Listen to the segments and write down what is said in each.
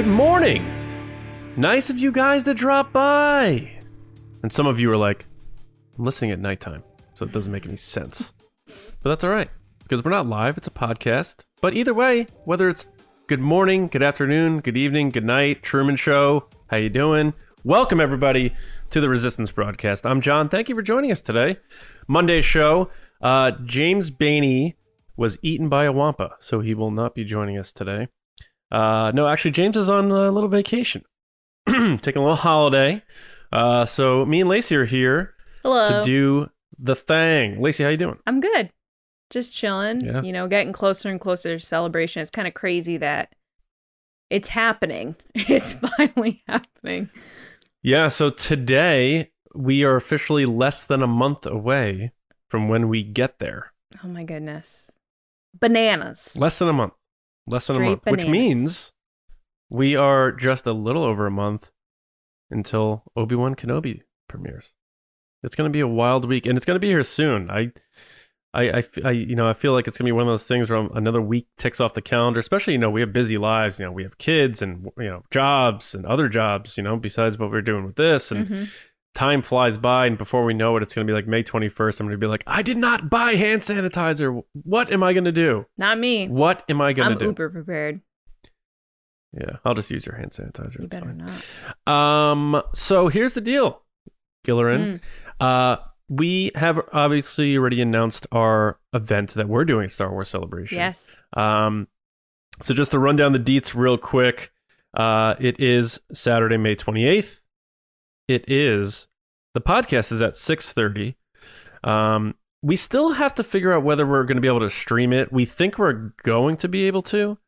Good morning. Nice of you guys to drop by. And some of you are like, I'm listening at nighttime, so it doesn't make any sense. But that's all right because we're not live, it's a podcast. But either way, whether it's good morning, good afternoon, good evening, good night, Truman Show, how you doing? Welcome everybody to the Resistance broadcast. I'm John. Thank you for joining us today. Monday show. Uh, James Bainey was eaten by a wampa, so he will not be joining us today. Uh, no, actually, James is on a little vacation, taking a little holiday. Uh, so me and Lacey are here Hello. to do the thing. Lacey, how you doing? I'm good. Just chilling. Yeah. You know, getting closer and closer to celebration. It's kind of crazy that it's happening. It's finally happening. Yeah, so today we are officially less than a month away from when we get there. Oh my goodness. Bananas. Less than a month. Less than a month. Which means we are just a little over a month until Obi Wan Kenobi premieres. It's going to be a wild week, and it's going to be here soon. I, I, I, I- you know, I feel like it's going to be one of those things where another week ticks off the calendar. Especially, you know, we have busy lives. You know, we have kids and you know jobs and other jobs. You know, besides what we're doing with this, and Mhm. Time flies by, and before we know it, it's going to be like May twenty first. I'm going to be like, I did not buy hand sanitizer. What am I going to do? Not me. What am I going to do? I'm uber prepared. Yeah, I'll just use your hand sanitizer. You It's better fine. not. Um, so here's the deal, Gillerin. Mm. Uh, we have obviously already announced our event that we're doing Star Wars Celebration. Yes. Um, so just to run down the deets real quick, uh, it is Saturday, May 28th. It is the podcast is at 6:30. Um, we still have to figure out whether we're going to be able to stream it. We think we're going to be able to.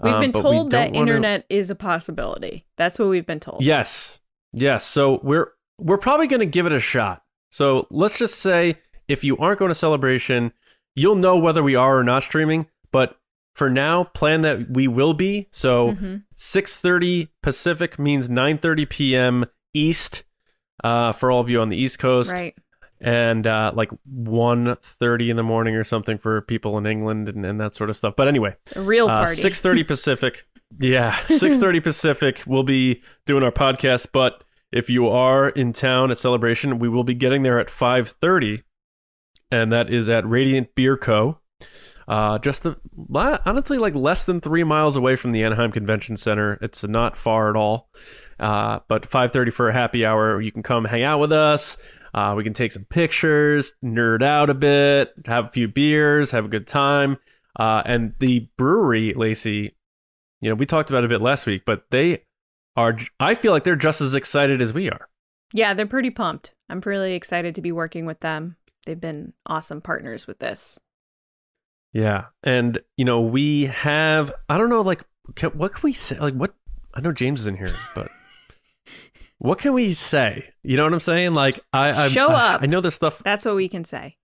We've um, been we told that don't wanna- internet is a possibility. That's what we've been told. Yes. Yes. So we're we're probably going to give it a shot. So let's just say if you aren't going to celebration, you'll know whether we are or not streaming, but for now plan that we will be. So Mhm. 6:30 Pacific means 9:30 p.m. East uh, for all of you on the East Coast Right. and uh, like 1:30 in the morning or something for people in England and, and that sort of stuff. But anyway, A real uh, party. 6:30 Pacific. Yeah, 6:30 Pacific. We'll be doing our podcast, but if you are in town at Celebration, we will be getting there at 5:30, and that is at Radiant Beer Co. Uh, just the, honestly, like less than three miles away from the Anaheim Convention Center. It's not far at all. Uh, but 5:30 for a happy hour. You can come hang out with us. Uh, we can take some pictures, nerd out a bit, have a few beers, have a good time. Uh, and the brewery, Lacey, you know, we talked about it a bit last week, but they are, I feel like they're just as excited as we are. yeah, they're pretty pumped. I'm really excited to be working with them. They've been awesome partners with this. Yeah. And, you know, we have, I don't know, like, can, what can we say? Like, what, I know James is in here, but what can we say? You know what I'm saying? Like, I, I Show up. I know this stuff. That's what we can say.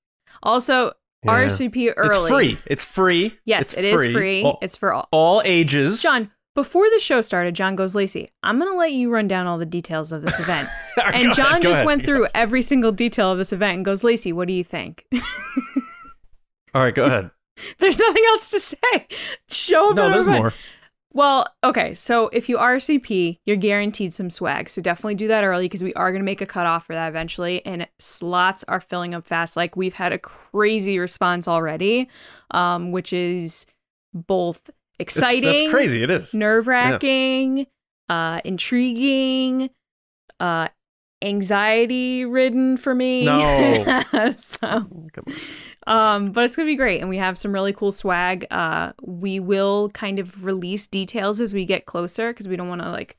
Also, Yeah. RSVP early. It's free. It's free. Yes, it's it is free. All, It's for all. all ages. John, before the show started, John goes, Lacey, I'm going to let you run down all the details of this event. And John go just ahead. went through every single detail of this event and goes, Lacey, what do you think? All right, go ahead. there's nothing else to say. Show up no, there's event. more. Well, okay. So if you RSVP, you're guaranteed some swag. So definitely do that early because we are going to make a cutoff for that eventually. And slots are filling up fast. Like we've had a crazy response already, um, which is both It's- exciting, that's crazy. It is. nerve wracking, uh, intriguing, uh, anxiety ridden for me. No. so, Come on. Um, but it's gonna be great, and we have some really cool swag. Uh, we will kind of release details as we get closer because we don't want to like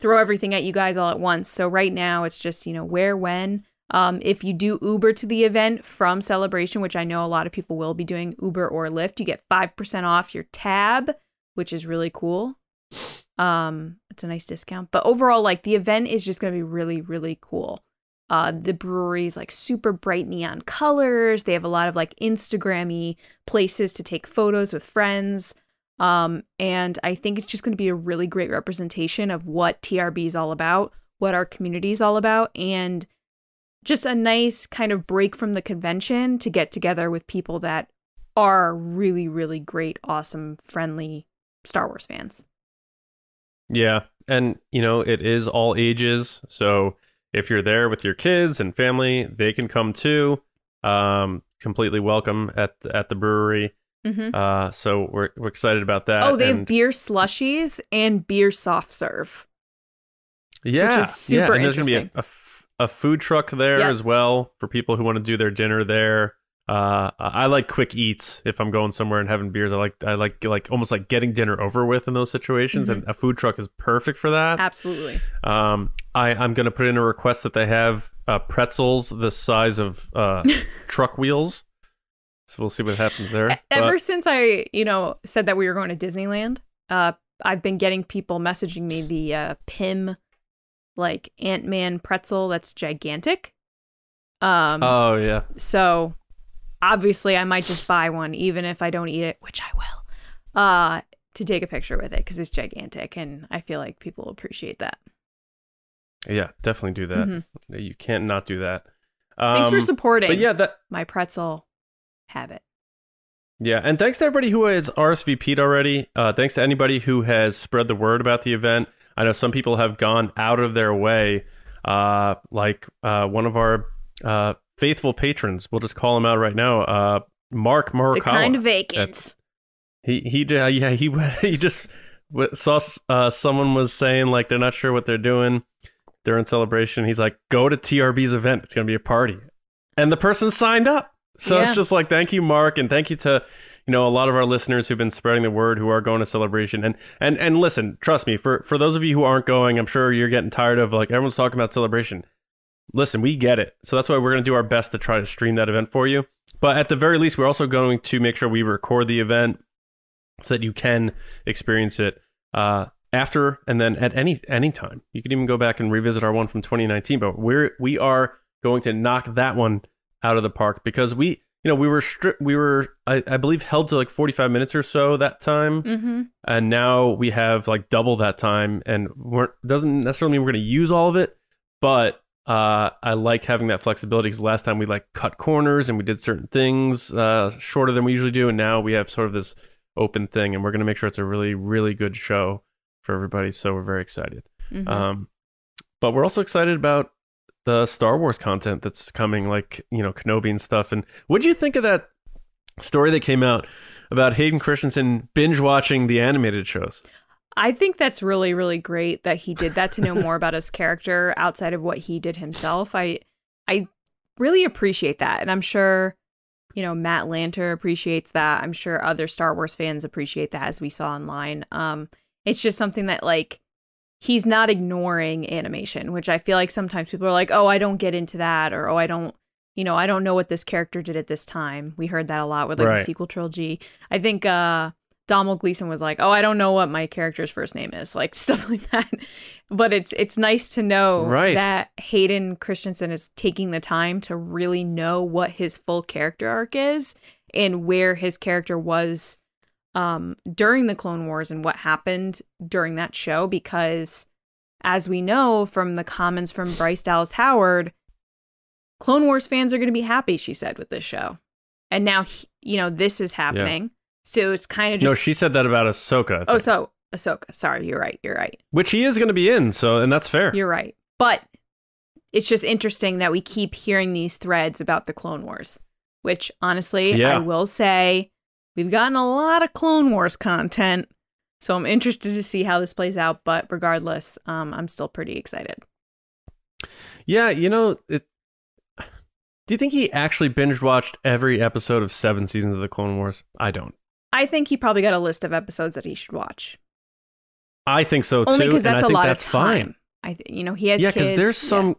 throw everything at you guys all at once. So right now it's just you know where, when. Um, if you do Uber to the event from Celebration, which I know a lot of people will be doing Uber or Lyft, you get five percent off your tab, which is really cool. Um, it's a nice discount. But overall, like the event is just gonna be really, really cool. Uh, the brewery's like super bright neon colors. They have a lot of like Instagrammy places to take photos with friends. Um, and I think it's just going to be a really great representation of what TRB is all about, what our community is all about, and just a nice kind of break from the convention to get together with people that are really, really great, awesome, friendly Star Wars fans. Yeah, and you know it is all ages. So if you're there with your kids and family, they can come too. Um, completely welcome at at the brewery. hmm Uh, so we're we're excited about that. Oh, they have and- beer slushies and beer soft serve. yeah, is super yeah, and there's gonna be a, a f- a food truck there Yep. as well for people who want to do their dinner there. Uh, I like quick eats if I'm going somewhere and having beers. I like I like like almost like getting dinner over with in those situations, Mm-hmm. and a food truck is perfect for that. Absolutely. Um, I, I'm going to put in a request that they have uh, pretzels the size of uh, truck wheels. So we'll see what happens there. Ever But- since I, you know, said that we were going to Disneyland, uh, I've been getting people messaging me the uh, Pym, like Ant Man pretzel that's gigantic. Um, oh yeah, so obviously I might just buy one, even if I don't eat it, which I will, uh, to take a picture with it because it's gigantic, and I feel like people will appreciate that. yeah, definitely do that. Mhm. You can't not do that. Um, Thanks for supporting But yeah, that my pretzel habit. yeah, and thanks to everybody who has RSVP'd already. Uh, thanks to anybody who has spread the word about the event. I know some people have gone out of their way, uh, like uh, one of our uh, faithful patrons. We'll just call him out right now. Uh, Mark Morikawa. The kind of vacant. He he did yeah he he just w- saw uh, someone was saying like they're not sure what they're doing during celebration. He's like, go to TRB's event. It's gonna be a party, and the person signed up. So Yeah. it's just like thank you, Mark, and thank you to you know a lot of our listeners who've been spreading the word who are going to celebration. And and and listen, trust me, for for those of you who aren't going, I'm sure you're getting tired of like everyone's talking about celebration. Listen, we get it. So that's why we're going to do our best to try to stream that event for you. But at the very least, we're also going to make sure we record the event so that you can experience it uh, after and then at any any time. You can even go back and revisit our one from 2019. But we're we are going to knock that one out of the park because we you know we were stri- we were I, I believe held to like 45 minutes or so that time Mm-hmm. and now we have like double that time and we're doesn't necessarily mean we're going to use all of it but uh, I like having that flexibility because last time we like cut corners and we did certain things uh, shorter than we usually do, and now we have sort of this open thing, and we're going to make sure it's a really, really good show for everybody. So we're very excited. Mm-hmm. Um, but we're also excited about the Star Wars content that's coming, like you know Kenobi and stuff. And what do you think of that story that came out about Hayden Christensen binge watching the animated shows? I think that's really, really great that he did that to know more about his character outside of what he did himself. I I really appreciate that. And I'm sure, you know, Matt Lanter appreciates that. I'm sure other Star Wars fans appreciate that as we saw online. Um, it's just something that like he's not ignoring animation, which I feel like sometimes people are like, oh, I don't get into that, or oh, I don't, you know, I don't know what this character did at this time. We heard that a lot with like the sequel trilogy. I think uh Domhnall Gleeson was like, "Oh, I don't know what my character's first name is," like stuff like that. But it's it's nice to know Right. that Hayden Christensen is taking the time to really know what his full character arc is and where his character was um during the Clone Wars and what happened during that show because as we know from the comments from Bryce Dallas Howard, Clone Wars fans are going to be happy, she said, with this show. And now, he- you know, this is happening. So it's kind of just no, she said that about Ahsoka. Oh, so Ahsoka. Sorry, you're right. You're right. which he is going to be in. So, and that's fair. You're right. But it's just interesting that we keep hearing these threads about the Clone Wars, which honestly, Yeah. I will say we've gotten a lot of Clone Wars content. So I'm interested to see how this plays out. But regardless, um, I'm still pretty excited. Yeah, you know, it. Do you think he actually binge watched every episode of seven seasons of the Clone Wars? I don't. I think he probably got a list of episodes that he should watch. I think so too. Only because and that's I a think lot that's of time. fine. I th- you know he has yeah, kids. there's Yeah. some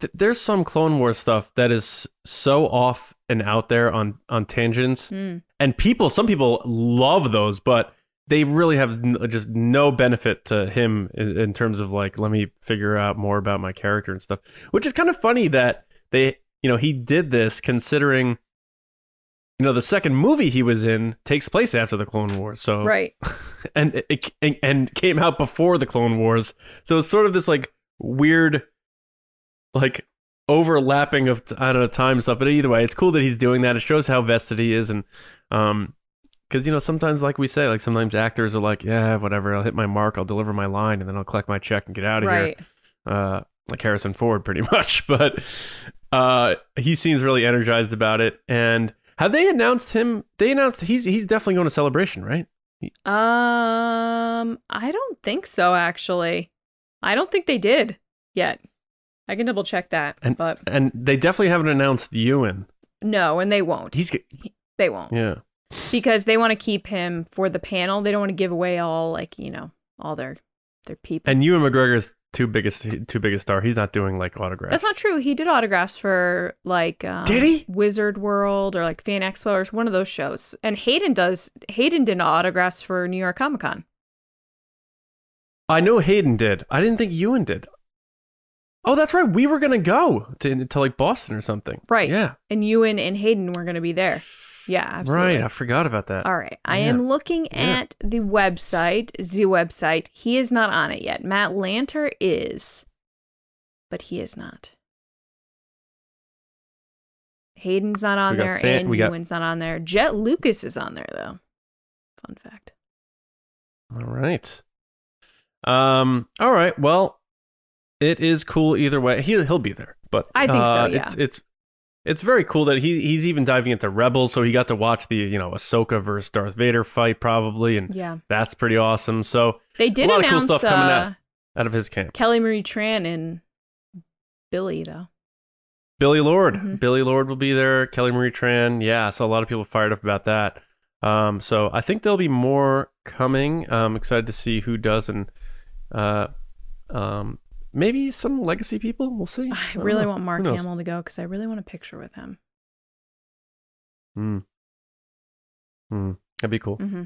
th- there's some Clone Wars stuff that is so off and out there on on tangents, Mm. and people, some people love those, but they really have n- just no benefit to him in, in terms of like, let me figure out more about my character and stuff. Which is kind of funny that they, you know, he did this considering. You know, the second movie he was in takes place after the Clone Wars, so right. and it and, and came out before the Clone Wars. So it's sort of this like weird, like overlapping of I don't know time stuff. But either way, it's cool that he's doing that. It shows how vested he is, and um, because you know sometimes, like we say, like sometimes actors are like, yeah, whatever, I'll hit my mark, I'll deliver my line, and then I'll collect my check and get out of right. here. Uh, like Harrison Ford, pretty much. But uh, he seems really energized about it. And have they announced him? They announced he's he's definitely going to Celebration, right? Um, I don't think so. Actually, I don't think they did yet. I can double check that, And- but And they definitely haven't announced Ewan. no, and they won't. He's they won't yeah. because they want to keep him for the panel. They don't want to give away all like you know all their their people. And Ewan McGregor's too biggest too big a star. He's not doing like autographs. That's not true. He did autographs for like um, Did he? Wizard World or like Fan Expo or one of those shows. And Hayden does. Hayden did autographs for New York Comic Con. I know Hayden did. I didn't think Ewan did. Oh, that's right. We were gonna go to to like Boston or something. Right. Yeah. And Ewan and Hayden were going to be there. Yeah, absolutely. Right. I forgot about that. All right. I Yeah. am looking Yeah. at the website, the website. He is not on it yet. Matt Lanter is, but he is not. Hayden's not on got there, fan- and we got- not on there. Jett Lucas is on there though. Fun fact. All right. Um. All right. Well, it is cool either way. He he'll be there, but I think so, uh, yeah. It's it's it's very cool that he he's even diving into Rebels, so he got to watch the you know Ahsoka versus Darth Vader fight probably, and Yeah, that's pretty awesome. So they did a lot of cool announce stuff coming uh, out. out of his camp, Kelly Marie Tran and Billy though. Billie Lourd, Mhm. Billie Lourd will be there. Kelly Marie Tran, yeah. So a lot of people fired up about that. Um. So I think there'll be more coming. I'm excited to see who does and uh, um. Maybe some legacy people. We'll see. I don't really know. want Mark Hamill to go because I really want a picture with him. Hmm. Hmm. That'd be cool. hmm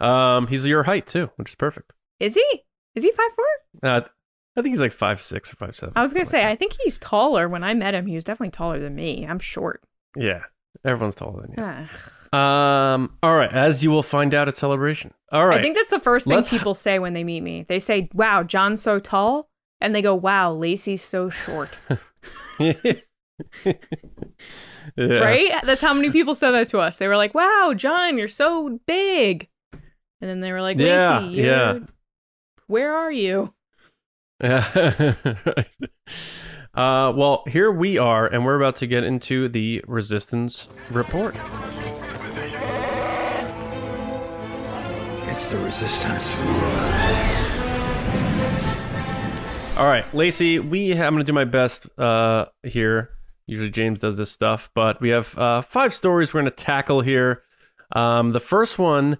Um, he's your height too, which is perfect. Is he? Is he five four? Uh, I think he's like five six or five seven. I was gonna say, I think he's taller. When I met him, he was definitely taller than me. I'm short. yeah, everyone's taller than you. Ugh. Um, all right, as you will find out at celebration. All right, I think that's the first thing Let's- people say when they meet me. They say, "Wow, John's so tall," and they go, "Wow, Lacey's so short." Yeah. Right? That's how many people said that to us. They were like, "Wow, John, you're so big," and then they were like, Yeah, "Lacey, yeah. you're- where are you?" Yeah. Right. Uh, well, here we are, and we're about to get into the resistance report. It's the resistance. All right, Lacey, we I'm going to do my best uh, here. Usually James does this stuff, but we have uh, five stories we're going to tackle here. Um, the first one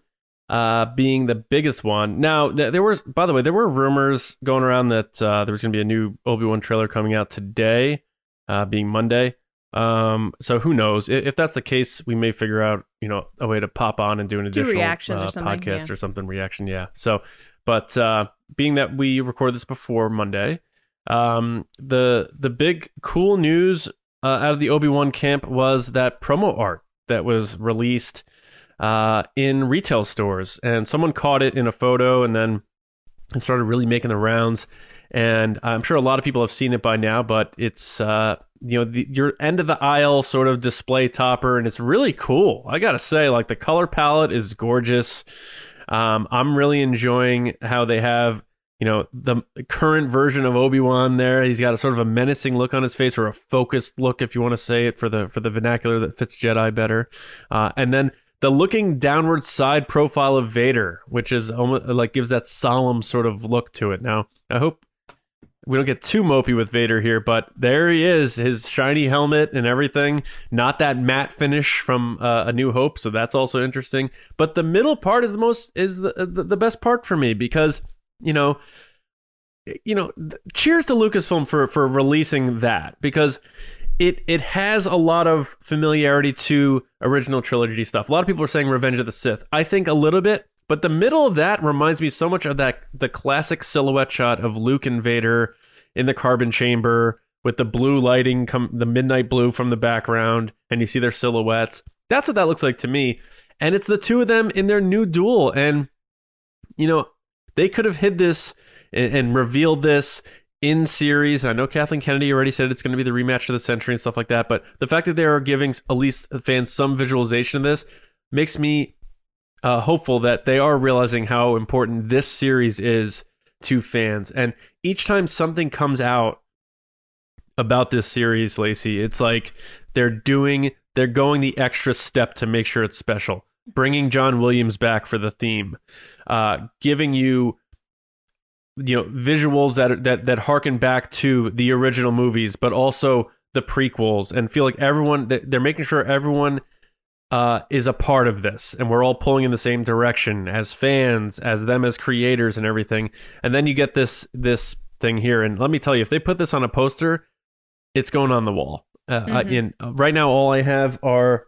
uh, being the biggest one. Now, th- there was, by the way, there were rumors going around that uh, there was going to be a new Obi Wan trailer coming out today, uh, being Monday. Um, so who knows? If, if that's the case, we may figure out, you know, a way to pop on and do an Do additional reactions or uh, something, podcast yeah. or something reaction. Yeah. So, but uh, being that we record this before Monday, um, the the big cool news uh, out of the Obi Wan camp was that promo art that was released uh, in retail stores, and someone caught it in a photo, and then it started really making the rounds. And I'm sure a lot of people have seen it by now, but it's uh, you know the, your end of the aisle sort of display topper, and it's really cool. I gotta say, like the color palette is gorgeous. Um, I'm really enjoying how they have you know the current version of Obi-Wan there. He's got a sort of a menacing look on his face or a focused look if you want to say it for the for the vernacular that fits Jedi better. Uh, and then the looking downward side profile of Vader which is almost like gives that solemn sort of look to it. Now I hope we don't get too mopey with Vader here, but there he is, his shiny helmet and everything. Not that matte finish from uh, A New Hope, so that's also interesting. But the middle part is the most is the the, the best part for me because you know, you know, cheers to Lucasfilm for for releasing that because it it has a lot of familiarity to original trilogy stuff. A lot of people are saying Revenge of the Sith. I think a little bit, but the middle of that reminds me so much of that the classic silhouette shot of Luke and Vader in the carbon chamber with the blue lighting come the midnight blue from the background and you see their silhouettes. That's what that looks like to me. And it's the two of them in their new duel and you know, they could have hid this and, and revealed this in series. I know Kathleen Kennedy already said it's going to be the rematch of the century and stuff like that, but the fact that they are giving at least fans some visualization of this makes me uh, hopeful that they are realizing how important this series is to fans. And each time something comes out about this series, Lacey, it's like they're doing, they're going the extra step to make sure it's special. Bringing John Williams back for the theme, uh, giving you you know visuals that that that harken back to the original movies, but also the prequels, and feel like everyone they're making sure everyone uh, is a part of this, and we're all pulling in the same direction as fans, as them as creators, and everything. And then you get this this thing here, and let me tell you, if they put this on a poster, it's going on the wall. Uh, mm-hmm. in uh, right now, all I have are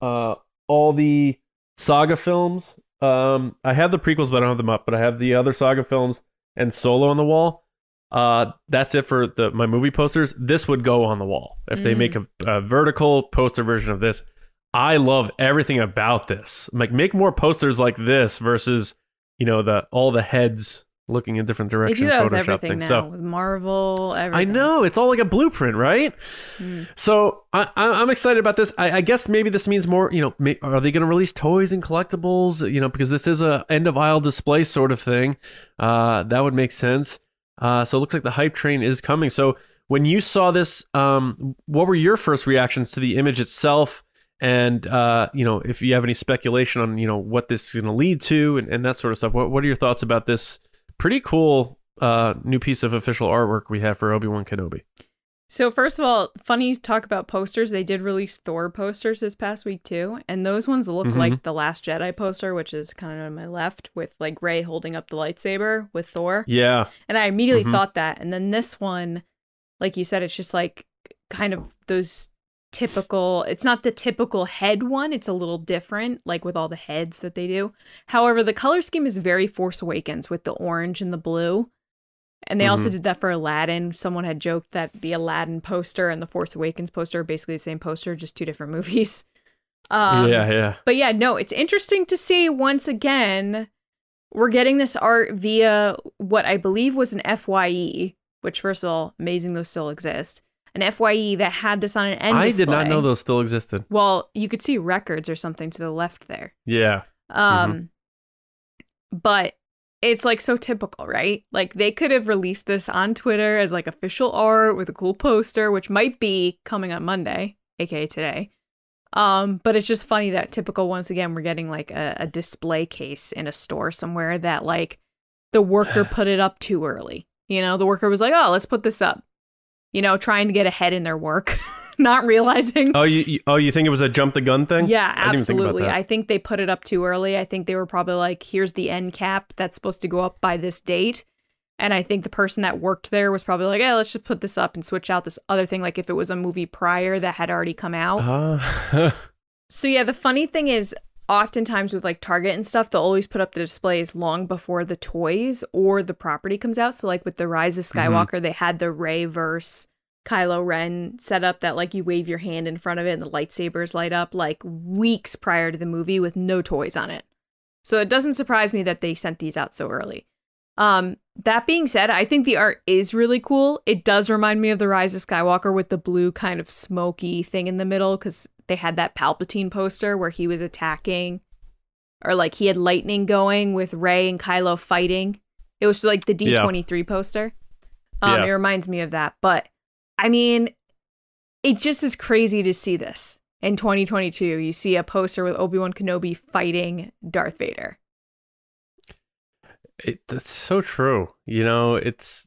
uh, all the saga films. Um, I have the prequels, but I don't have them up. But I have the other saga films and Solo on the wall. Uh, that's it for the my movie posters. This would go on the wall if mm. they make a, a vertical poster version of this. I love everything about this. Like make more posters like this versus you know the all the heads looking in different directions. They do that with everything thing. now so, with Marvel. Everything. I know it's all like a blueprint, right? Mm. So I, am excited about this. I, I, guess maybe this means more. You know, may, are they going to release toys and collectibles? You know, because this is a end of aisle display sort of thing. Uh, that would make sense. Uh, so it looks like the hype train is coming. So when you saw this, um, what were your first reactions to the image itself? And uh, you know if you have any speculation on you know what this is going to lead to and, and that sort of stuff what, what are your thoughts about this pretty cool uh, new piece of official artwork we have for obi-wan kenobi? So first of all funny talk about posters. They did release thor posters this past week too and those ones look mm-hmm. like the last jedi poster which is kind of on my left with like Rey holding up the lightsaber with thor. Yeah. And i immediately mm-hmm. thought that. And then this one like you said it's just like kind of those typical it's not the typical head one it's a little different like with all the heads that they do. However the color scheme is very force awakens with the orange and the blue. And they mm-hmm. also did that for aladdin. Someone had joked that the aladdin poster and the force awakens poster are basically the same poster just two different movies. Um, yeah yeah. but yeah no it's interesting to see once again we're getting this art via what i believe was an fye which first of all amazing those still exist an FYE that had this on an end. I display. did not know those still existed. Well, you could see records or something to the left there. Yeah. Um, mm-hmm. but it's like so typical, right? Like they could have released this on Twitter as like official art with a cool poster, which might be coming on Monday, aka today. Um, but it's just funny that typical once again we're getting like a, a display case in a store somewhere that like the worker put it up too early. You know, the worker was like, "Oh, let's put this up." You know, trying to get ahead in their work, not realizing. Oh, you, you, oh, you think it was a jump the gun thing? Yeah, absolutely. I, I think they put it up too early. I think they were probably like, "Here's the end cap that's supposed to go up by this date." And I think the person that worked there was probably like, "Yeah, let's just put this up and switch out this other thing." Like if it was a movie prior that had already come out. Uh. so yeah, the funny thing is, oftentimes with like Target and stuff, they'll always put up the displays long before the toys or the property comes out. So like with the Rise of mm-hmm. Skywalker, mm-hmm. they had the Rey verse Kylo Ren set up that like you wave your hand in front of it and the lightsabers light up like weeks prior to the movie with no toys on it. So it doesn't surprise me that they sent these out so early. Um, that being said, I think the art is really cool. It does remind me of the Rise of Skywalker with the blue kind of smoky thing in the middle because they had that Palpatine poster where he was attacking, or like he had lightning going with Rey and Kylo fighting. It was like the D twenty three poster. Um, yeah. it reminds me of that. But I mean, it just is crazy to see this in 2022. You see a poster with Obi Wan Kenobi fighting Darth Vader. It, that's so true. You know, it's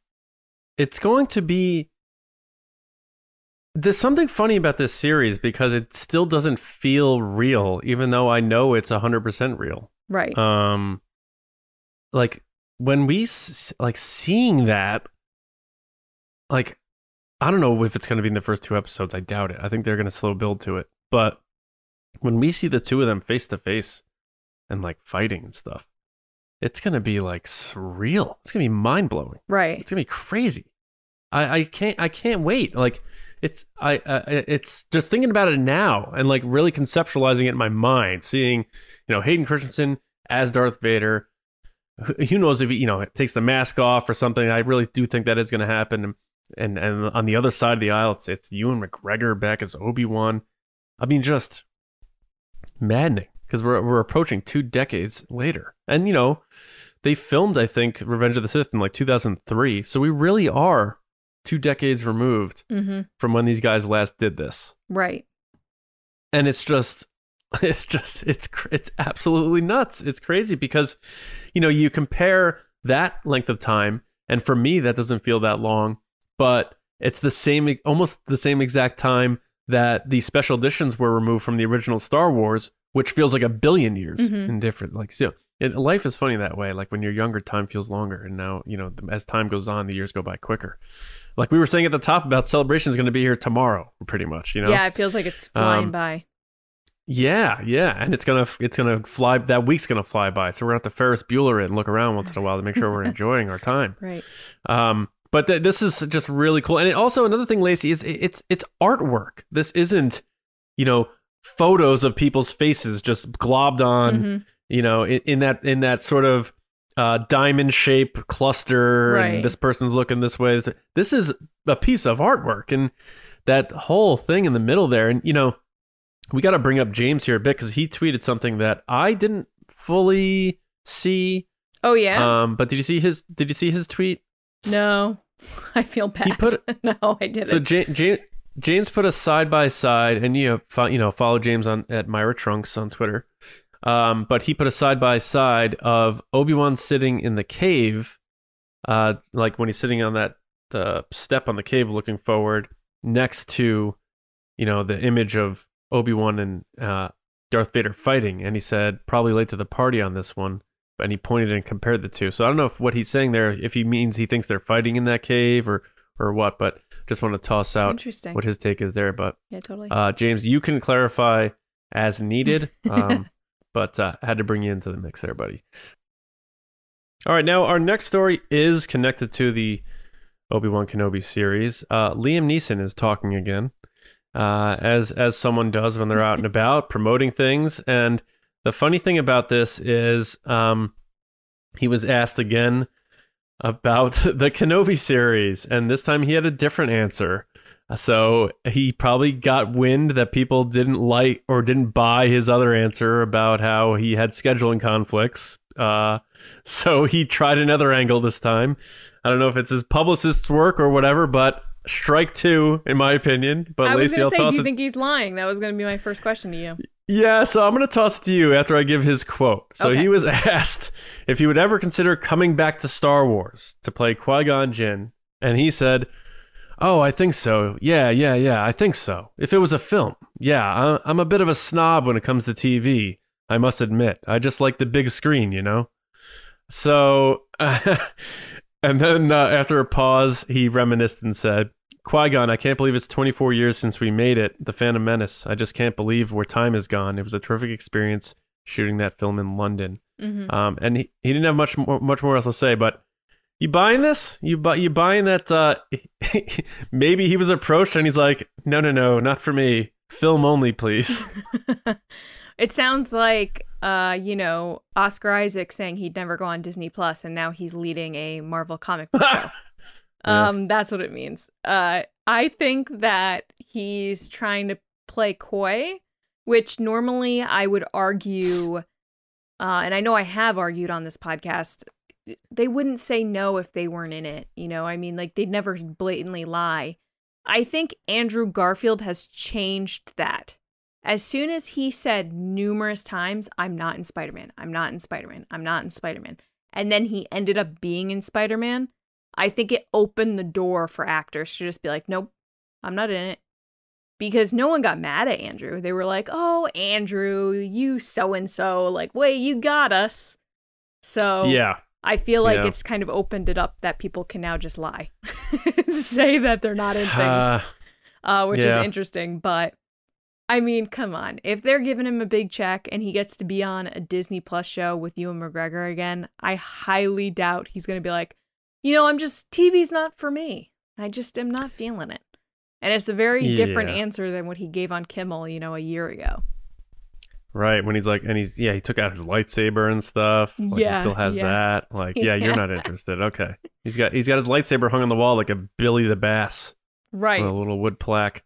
it's going to be there's something funny about this series because it still doesn't feel real, even though I know it's hundred percent real. Right. Um, like when we like seeing that, like I don't know if it's going to be in the first two episodes. I doubt it. I think they're going to slow build to it. But when we see the two of them face to face and like fighting and stuff, it's going to be like surreal. It's going to be mind blowing. Right. It's going to be crazy. I, I can't I can't wait. Like it's I uh, it's just thinking about it now and like really conceptualizing it in my mind, seeing you know Hayden Christensen as Darth Vader. Who knows if he, you know it takes the mask off or something? I really do think that is going to happen. And and on the other side of the aisle, it's it's Ewan McGregor back as Obi Wan. I mean, just maddening. because we're we're approaching two decades later, and you know, they filmed I think Revenge of the Sith in like 2003, so we really are two decades removed Mm-hmm. from when these guys last did this, Right. and it's just. It's just it's it's absolutely nuts. It's crazy because you know, you compare that length of time and for me that doesn't feel that long, but it's the same almost the same exact time that the special editions were removed from the original Star Wars, which feels like a billion years Mhm. in different like so it, life is funny that way. Like when you're younger, time feels longer, and now you know as time goes on, the years go by quicker. Like we were saying at the top about celebration is going to be here tomorrow, pretty much. You know, Yeah, it feels like it's flying Um, by. yeah, yeah, and it's gonna it's gonna fly. That week's gonna fly by, so we're gonna have to Ferris Bueller it and look around once in a while to make sure we're enjoying our time. Right. Um, but th- this is just really cool, and it also another thing, Lacey, is it- it's it's artwork. This isn't, you know, photos of people's faces just globbed on, Mhm. you know, in, in that in that sort of uh, diamond shape cluster, Right. and this person's looking this way. This- is a piece of artwork, and that whole thing in the middle there, and you know, we got to bring up James here a bit because he tweeted something that I didn't fully see. Oh yeah. Um, but did you see his? Did you see his tweet? no. I feel bad. He put- no, I didn't. So ja- ja- James put a side by side, and you know, fo- you know, follow James on at Myra Trunks on Twitter. Um, but he put a side by side of Obi Wan sitting in the cave, uh, like when he's sitting on that uh, step on the cave, looking forward, next to, you know, the image of Obi Wan and uh, Darth Vader fighting, and he said probably late to the party on this one. And he pointed and compared the two. So I don't know if what he's saying there, if he means he thinks they're fighting in that cave or or what, but just want to toss out Interesting. what his take is there. But yeah, totally. uh, James, you can clarify as needed, um, but uh, had to bring you into the mix there, buddy. All right, now our next story is connected to the Obi Wan Kenobi series. Uh, Liam Neeson is talking again, uh, as as someone does when they're out and about promoting things. And the funny thing about this is, um, he was asked again about the Kenobi series, and this time he had a different answer. So he probably got wind that people didn't like or didn't buy his other answer about how he had scheduling conflicts. Uh, so he tried another angle this time. I don't know if it's his publicist's work or whatever, but strike two, in my opinion. But I was Lacey, gonna I'll say, do you it. think he's lying? That was gonna be my first question to you. Yeah, so I'm going to toss it to you after I give his quote. So Okay. he was asked if he would ever consider coming back to Star Wars to play Qui Gon Jinn, and he said, "Oh, I think so. Yeah, yeah, yeah. I think so. If it was a film, yeah. I- I'm a bit of a snob when it comes to TV. I must admit. I just like the big screen, you know." So, and then uh, after a pause, he reminisced and said. Qui Gon, I can't believe it's 24 years since we made it. The Phantom Menace. I just can't believe where time has gone. It was a terrific experience shooting that film in London. hmm Um, and he, he didn't have much more, much more else to say. But you buying this? You buy you buying that? Uh, maybe he was approached and he's like, no, no, no, not for me. Film only, please. it sounds like uh, you know, Oscar Isaac saying he'd never go on Disney Plus and now he's leading a Marvel comic book show. Yeah. Um, that's what it means. Uh, I think that he's trying to play coy, which normally I would argue, uh, and I know I have argued on this podcast, they wouldn't say no if they weren't in it. You know, I mean, like they'd never blatantly lie. I think Andrew Garfield has changed that. As soon as he said numerous times, I'm not in Spider Man, I'm not in Spider Man, I'm not in Spider Man, and then he ended up being in Spider Man, I think it opened the door for actors to just be like, nope, I'm not in it. Because no one got mad at Andrew. They were like, oh, Andrew, you so and so. Like, wait, you got us. So yeah, I feel like Yeah. it's kind of opened it up that people can now just lie, say that they're not in things, Uh, uh, which yeah. is interesting. But I mean, come on. If they're giving him a big check and he gets to be on a Disney Plus show with Ewan McGregor again, I highly doubt he's going to be like, you know, I'm just, TV's not for me. I just am not feeling it. And it's a very different answer than what he gave on Kimmel, you know, a year ago. Right. When he's like, and he's yeah, he took out his lightsaber and stuff. Like, Yeah, he still has yeah. that. Like, yeah, Yeah. you're not interested. Okay, he's got he's got his lightsaber hung on the wall like a Billy the Bass. Right. a little wood plaque.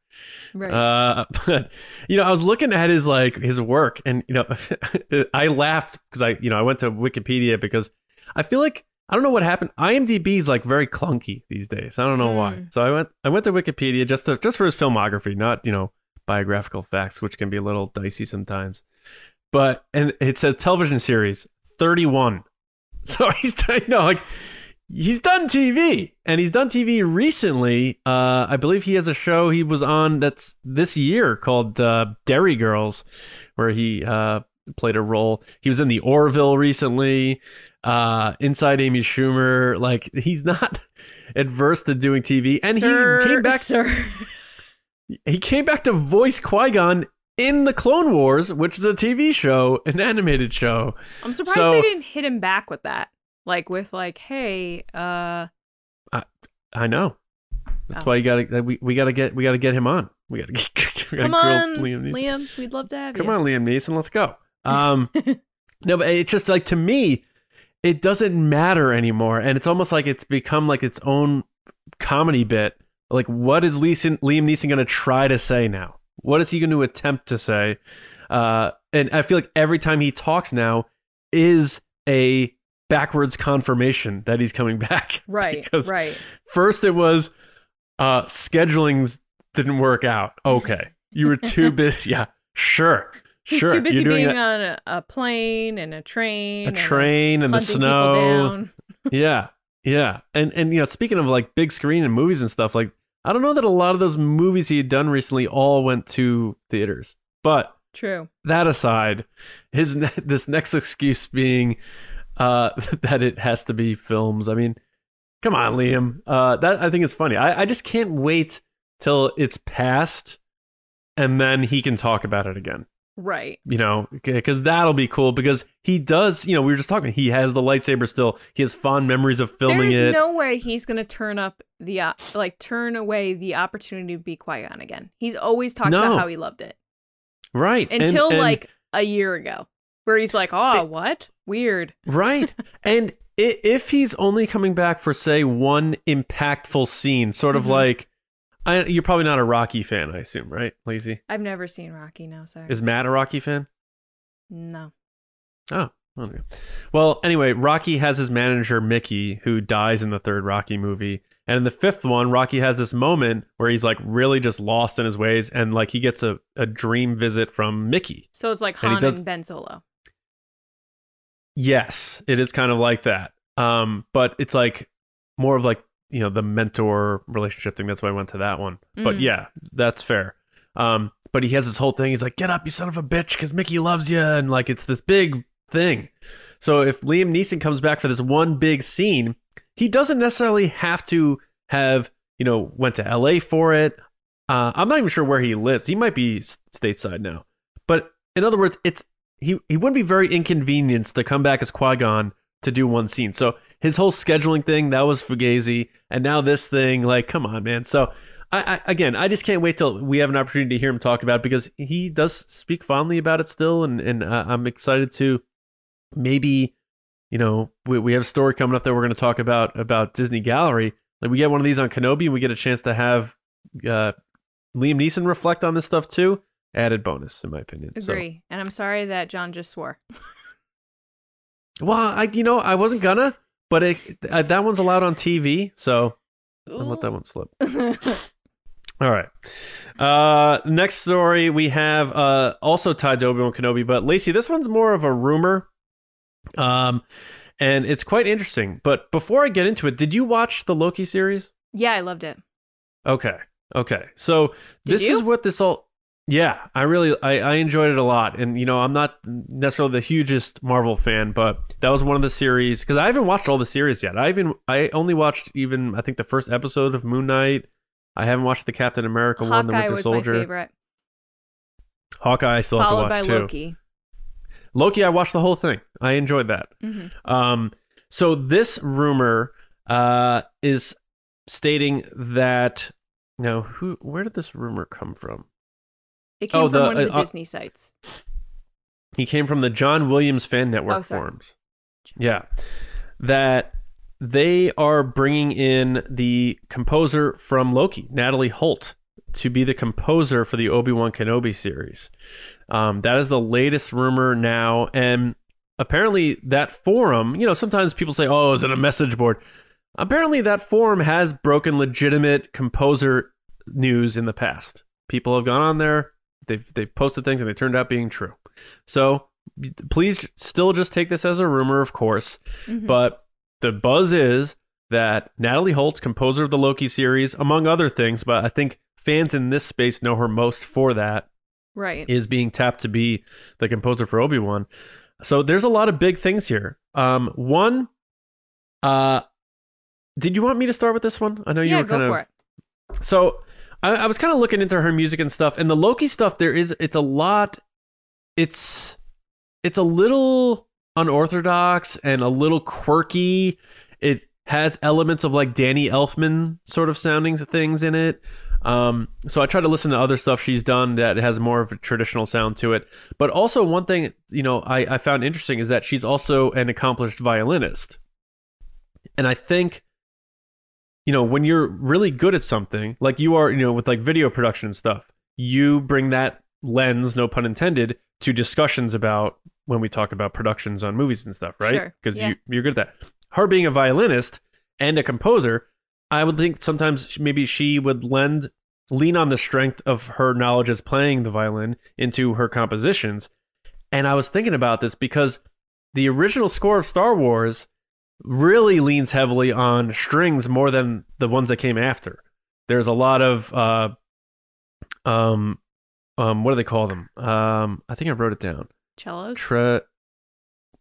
right. Uh, but you know, I was looking at his like his work, and you know, I laughed because I you know I went to Wikipedia because I feel like I don't know what happened. IMDb is like very clunky these days. I don't know why. Mm. So I went I went to Wikipedia just to, just for his filmography, not you know biographical facts, which can be a little dicey sometimes. But and it says television series thirty one. So he's you know like he's done TV and he's done TV recently. Uh, I believe he has a show he was on that's this year called uh, Derry Girls, where he uh, played a role. He was in the Orville recently. Uh, Inside Amy Schumer. Like he's not adverse to doing TV, and sir, he came back. Sir. He came back to voice Qui Gon in the Clone Wars, which is a TV show, an animated show. I'm surprised So- they didn't hit him back with that. Like with like, hey, uh, I I know. That's Oh. why you gotta we, we gotta get we gotta get him on. We gotta get we gotta come on, Liam Neeson. Liam, we'd love to have Come you. Come on, Liam Neeson, let's go. Um, no, but it's just like to me, it doesn't matter anymore, and it's almost like it's become like its own comedy bit. Like, what is Leeson, Liam Neeson going to try to say now? What is he going to attempt to say? Uh, and I feel like every time he talks now is a backwards confirmation that he's coming back. Right, Because right. First, it was uh, schedulings didn't work out. Okay, you were too busy. Yeah, sure. He's sure. too busy being a, on a, a plane and a train. a and train and the snow. yeah, yeah. And and you know, speaking of like big screen and movies and stuff, like I don't know that a lot of those movies he had done recently all went to theaters. But True. that aside, his ne- this next excuse being uh, that it has to be films. I mean, come on, Liam. Uh, that I think is funny. I, I just can't wait till it's past, and then he can talk about it again. Right. You know, because that'll be cool. Because he does. You know, we were just talking. He has the lightsaber still. He has fond memories of filming There's it. no way he's gonna turn up the uh, like turn away the opportunity to be Qui Gon again. He's always talked No. about how he loved it right until and- like a year ago, where he's like, "Oh, what? Weird." Right. and if he's only coming back for, say, one impactful scene, sort of Mhm. like, I, you're probably not a Rocky fan, I assume, right, Lazy? I've never seen Rocky. No, sorry. Is Matt a Rocky fan? no. Oh, okay. Well, anyway, Rocky has his manager, Mickey, who dies in the third Rocky movie. And in the fifth one, Rocky has this moment where he's like really just lost in his ways and like he gets a, a dream visit from Mickey. So it's like And Han does- and Ben Solo. Yes, it is kind of like that. Um, but it's like more of like, you know, the mentor relationship thing. That's why I went to that one. But Mm. yeah, that's fair. Um, but he has this whole thing. He's like, get up, you son of a bitch, because Mickey loves you. And like, it's this big thing. So if Liam Neeson comes back for this one big scene, he doesn't necessarily have to have, you know, went to LA for it. Uh, I'm not even sure where he lives. He might be stateside now. But in other words, it's he he wouldn't be very inconvenienced to come back as Qui Gon to do one scene. So his whole scheduling thing that was fugazi, and now this thing, like, come on, man. So I, I again, I just can't wait till we have an opportunity to hear him talk about it because he does speak fondly about it still, and and uh, I'm excited to maybe, you know, we we have a story coming up that we're going to talk about about Disney Gallery. Like we get one of these on Kenobi, and we get a chance to have uh, Liam Neeson reflect on this stuff too. Added bonus, in my opinion. So- Agree. And I'm sorry that John just swore. Well, I you know I wasn't gonna, but it, uh, that one's allowed on TV, so I let that one slip. All right. Uh, next story we have uh also tied to Obi Wan Kenobi, but Lacey, this one's more of a rumor, um, and it's quite interesting. But before I get into it, did you watch the Loki series? yeah, I loved it. Okay. Okay. So Did this you? is what this all Yeah, I really I, I enjoyed it a lot. And you know, I'm not necessarily the hugest Marvel fan, but that was one of the series because I haven't watched all the series yet. I even I only watched even I think the first episode of Moon Knight. I haven't watched the Captain America one, the Hawkeye Winter was Soldier. my favorite, Hawkeye I still have to watch by too. Loki. Loki, I watched the whole thing. I enjoyed that. hmm Um, so this rumor uh, is stating that now who where did this rumor come from? It came Oh, from the- one of the uh, uh, Disney sites. He came from the John Williams fan network Oh, forums. Yeah. That they are bringing in the composer from Loki, Natalie Holt, to be the composer for the Obi Wan Kenobi series. Um, that is the latest rumor now, and apparently that forum. You know, sometimes people say, "Oh, is it a message board?" Apparently, that forum has broken legitimate composer news in the past. People have gone on there, they've they've posted things, and they turned out being true. So please still just take this as a rumor, of course. Mhm. But the buzz is that Natalie Holt, composer of the Loki series, among other things, but I think fans in this space know her most for that, right. is being tapped to be the composer for Obi Wan. So there's a lot of big things here. Um, one, uh, did you want me to start with this one? I know you yeah, were go kind for of it. so I, I was kind of looking into her music and stuff, and the Loki stuff. There is it's a lot. It's it's a little unorthodox and a little quirky. It has elements of like Danny Elfman sort of soundings of things in it. Um, so I try to listen to other stuff she's done that has more of a traditional sound to it. But also one thing you know I, I found interesting is that she's also an accomplished violinist, and I think you know, when you're really good at something, like you are, you know, with like video production and stuff, you bring that lens, no pun intended, to discussions about when we talk about productions on movies and stuff, right? Sure, Because yeah. you, you're good at that. Her being a violinist and a composer, I would think sometimes maybe she would lend lean on the strength of her knowledge as playing the violin into her compositions. And I was thinking about this because the original score of Star Wars really leans heavily on strings more than the ones that came after. There's a lot of uh um um what do they call them? Um I think I wrote it down. Cellos. Tre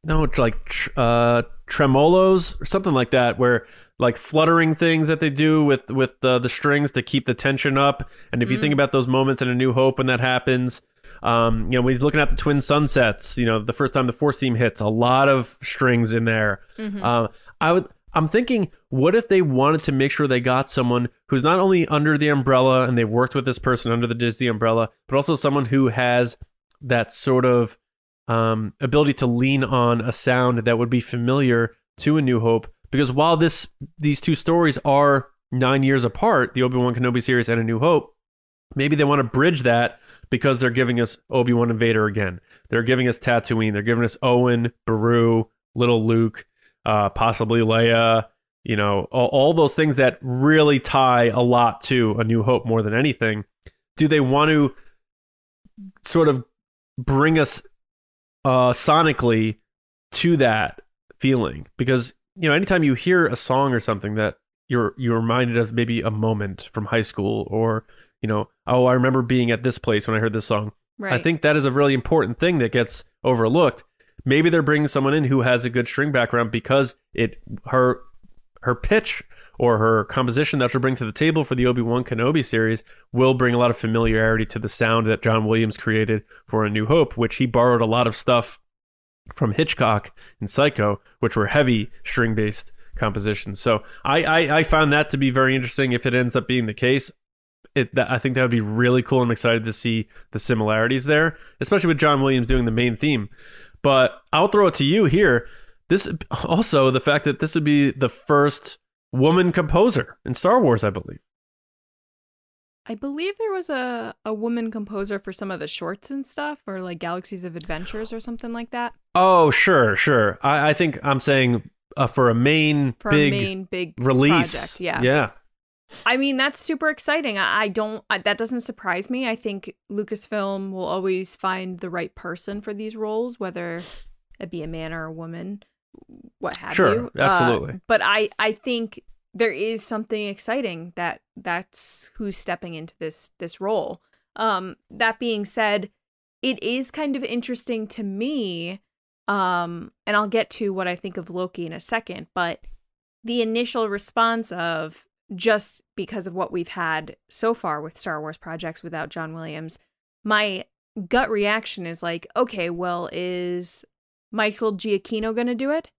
No, it's like tr- uh tremolos or something like that where like fluttering things that they do with with the the strings to keep the tension up. And if you Mm. think about those moments in A New Hope when that happens, um, you know, when he's looking at the twin sunsets, you know, the first time the force theme hits, a lot of strings in there. Mhm. Uh, I would. I'm thinking, what if they wanted to make sure they got someone who's not only under the umbrella and they've worked with this person under the Disney umbrella, but also someone who has that sort of um, ability to lean on a sound that would be familiar to A New Hope. Because while this these two stories are nine years apart, the Obi Wan Kenobi series and A New Hope, maybe they want to bridge that because they're giving us Obi Wan and Vader again. They're giving us Tatooine. They're giving us Owen, Beru, Little Luke, uh, possibly Leia. You know, all, all those things that really tie a lot to A New Hope more than anything. Do they want to sort of bring us uh, sonically to that feeling? Because you know, anytime you hear a song or something that you're you're reminded of maybe a moment from high school or you know, oh, I remember being at this place when I heard this song. Right. I think that is a really important thing that gets overlooked. Maybe they're bringing someone in who has a good string background because it her her pitch or her composition that she'll bring to the table for the Obi Wan Kenobi series will bring a lot of familiarity to the sound that John Williams created for A New Hope, which he borrowed a lot of stuff from Hitchcock and Psycho, which were heavy string based compositions. So I, I I found that to be very interesting. If it ends up being the case, it I think that would be really cool. I'm excited to see the similarities there, especially with John Williams doing the main theme. But I'll throw it to you here. This also the fact that this would be the first woman composer in Star Wars, I believe. I believe there was a, a woman composer for some of the shorts and stuff, or like Galaxies of Adventures or something like that. Oh, sure, sure. I, I think I'm saying uh, for a main For big a main big release. project. Yeah. yeah. I mean, that's super exciting. I, I don't, I, that doesn't surprise me. I think Lucasfilm will always find the right person for these roles, whether it be a man or a woman, what have Sure, you. Uh, absolutely. but I, I think there is something exciting that that's who's stepping into this this role. Um, that being said, it is kind of interesting to me. Um, and I'll get to what I think of Loki in a second, but the initial response of just because of what we've had so far with Star Wars projects without John Williams, my gut reaction is like, okay, well, is Michael Giacchino going to do it?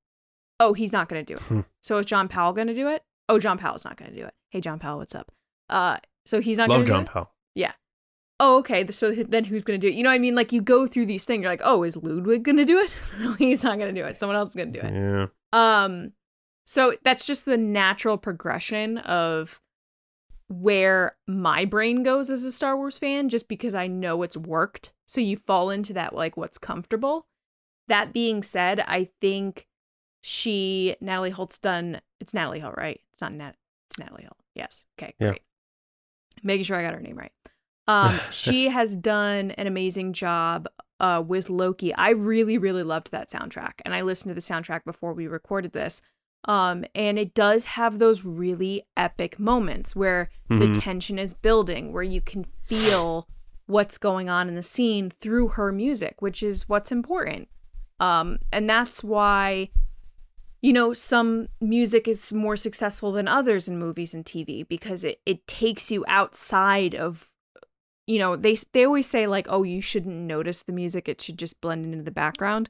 Oh, he's not going to do Hmm. it. So is John Powell going to do it? Oh, John Powell's not going to do it. Hey, John Powell, what's up? Uh, so he's not going Love to do John. Powell. Oh, okay. So then who's going to do it? You know what I mean? Like you go through these things. You're like, oh, is Ludwig going to do it? no, he's not going to do it. Someone else is going to do it. Yeah. Um, So that's just the natural progression of where my brain goes as a Star Wars fan, just because I know it's worked. So you fall into that, like, what's comfortable. That being said, I think she, Natalie Holt's done, it's Natalie Holt, right? It's not Nat, it's Natalie Holt. Yes. Okay, Yeah. great. Making sure I got her name right. Um, she has done an amazing job uh, with Loki. I really, really loved that soundtrack, and I listened to the soundtrack before we recorded this. Um, and it does have those really epic moments where the Mhm. tension is building, where you can feel what's going on in the scene through her music, which is what's important. Um, and that's why, you know, some music is more successful than others in movies and TV because it, it takes you outside of, you know, they they always say like, oh, you shouldn't notice the music; it should just blend into the background.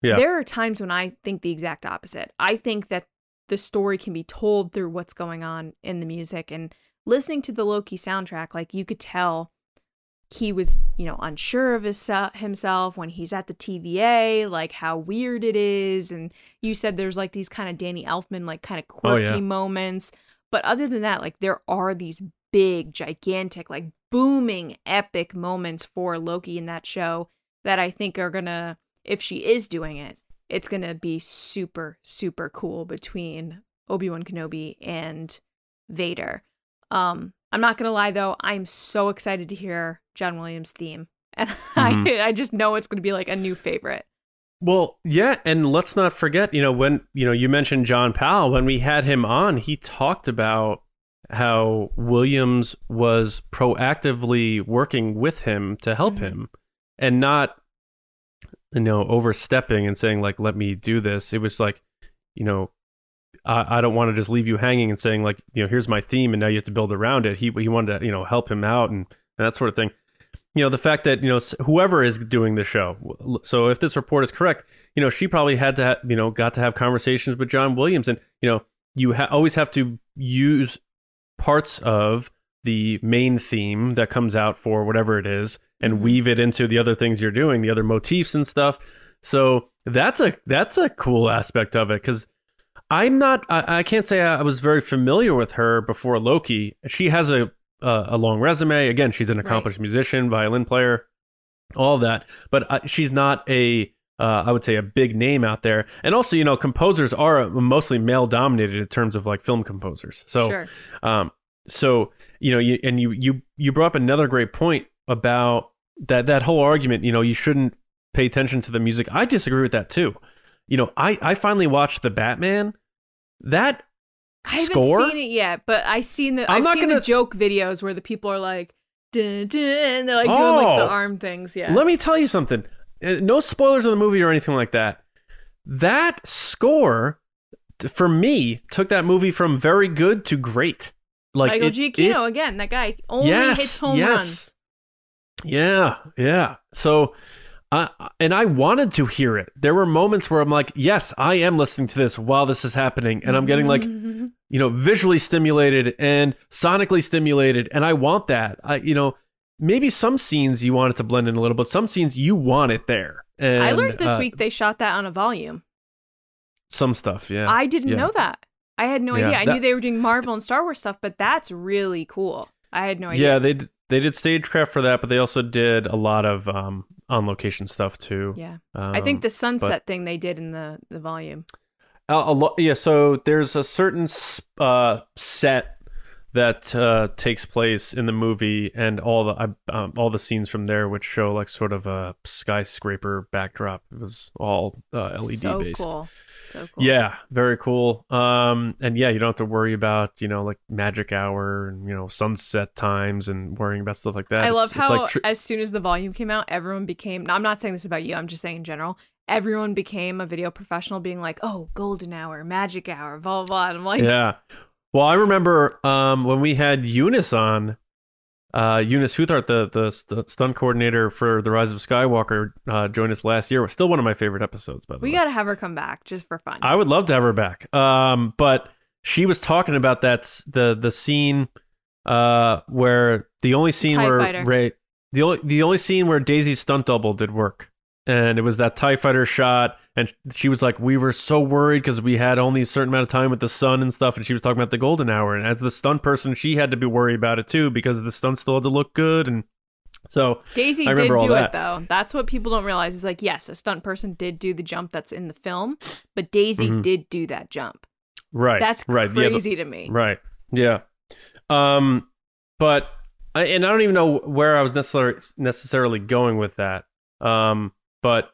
Yeah. There are times when I think the exact opposite. I think that the story can be told through what's going on in the music and listening to the Loki soundtrack, like you could tell he was, you know, unsure of his, himself when he's at the TVA, like how weird it is. And you said there's like these kind of Danny Elfman, like kind of Oh, quirky yeah. moments. But other than that, like there are these big, gigantic, like booming, epic moments for Loki in that show that I think are gonna, if she is doing it, it's gonna be super, super cool between Obi Wan Kenobi and Vader. Um, I'm not gonna lie though, I'm so excited to hear John Williams' theme, and Mhm. I, I just know it's gonna be like a new favorite. Well, yeah, and let's not forget, you know, when you know you mentioned John Powell, when we had him on, he talked about how Williams was proactively working with him to help Mhm. him and not you know overstepping and saying like let me do this. It was like, you know, I, I don't want to just leave you hanging and saying like, you know, here's my theme and now you have to build around it. He he wanted to, you know, help him out and, and that sort of thing you know the fact that you know whoever is doing the show so if this report is correct you know she probably had to ha- you know got to have conversations with john williams and you know you ha- always have to use parts of the main theme that comes out for whatever it is and Mhm. weave it into the other things you're doing the other motifs and stuff so that's a that's a cool aspect of it because i'm not I, I can't say I was very familiar with her before loki she has a uh, a long resume. Again, she's an accomplished musician, violin player, all that. But uh, she's not a, uh, I would say, a big name out there. And also, you know, composers are mostly male dominated in terms of like film composers. So, sure. um, so you know, you, and you you you brought up another great point about that that whole argument. You know, you shouldn't pay attention to the music. I disagree with that too. You know, I I finally watched the Batman. That I haven't score. seen it yet, but I seen the I'm I've not seen gonna- the joke videos where the people are like, dun, dun, and they're like doing like the Oh. arm things. Yeah. Let me tell you something. Uh, No spoilers of the movie or anything like that. That score, for me, took that movie from very good to great. Like Michael it- Giacchino it- again. That guy only yes, hits home yes. runs. Yeah, yeah. So, I and I wanted to hear it. There were moments where I'm like, yes, I am listening to this while this is happening, and I'm getting like, you know, visually stimulated and sonically stimulated, and I want that. I, you know, maybe some scenes you want it to blend in a little, but some scenes you want it there. And, I learned this uh, week they shot that on a volume. some stuff. Yeah, I didn't yeah. know that. I had no Yeah, idea. I that- knew they were doing Marvel and Star Wars stuff, but that's really cool. I had no idea. yeah, they they did stagecraft for that, but they also did a lot of um, on location stuff too. Yeah. Um, I think the sunset thing they did in the the volume. A, a lo- yeah, so there's a certain uh, set that uh, takes place in the movie, and all the um, all the scenes from there, which show like sort of a skyscraper backdrop. It was all uh, LED so based. cool. So cool. Yeah, very cool. Um, and yeah, you don't have to worry about you know like magic hour and you know sunset times and worrying about stuff like that. I It's- love it's how like tr- as soon as the volume came out, everyone became. I'm not saying this about you. I'm just saying in general. Everyone became a video professional, being like, "Oh, golden hour, magic hour, blah blah." blah. And I'm like, yeah. Well, I remember um, when we had Eunice on, uh, Eunice Huthart, the, the st- stunt coordinator for The Rise of Skywalker, uh, joined us last year. Was still one of my favorite episodes, by the we way. We got to have her come back just for fun. I would love to have her back. Um, but she was talking about that the the scene uh, where the only scene TIE where fighter. Rey the only the only scene where Daisy's stunt double did work, and it was that Tie Fighter shot, and she was like, we were so worried because we had only a certain amount of time with the sun and stuff, and she was talking about the golden hour, and as the stunt person, she had to be worried about it too because the stunt still had to look good, and so Daisy I did do that. it though. That's what people don't realize. Is like, yes, a stunt person did do the jump that's in the film, but Daisy Mhm. did do that jump. right, That's right, yeah, the- crazy to me. Right. Yeah. Um, but I, and I don't even know where I was necessarily necessarily going with that. Um, but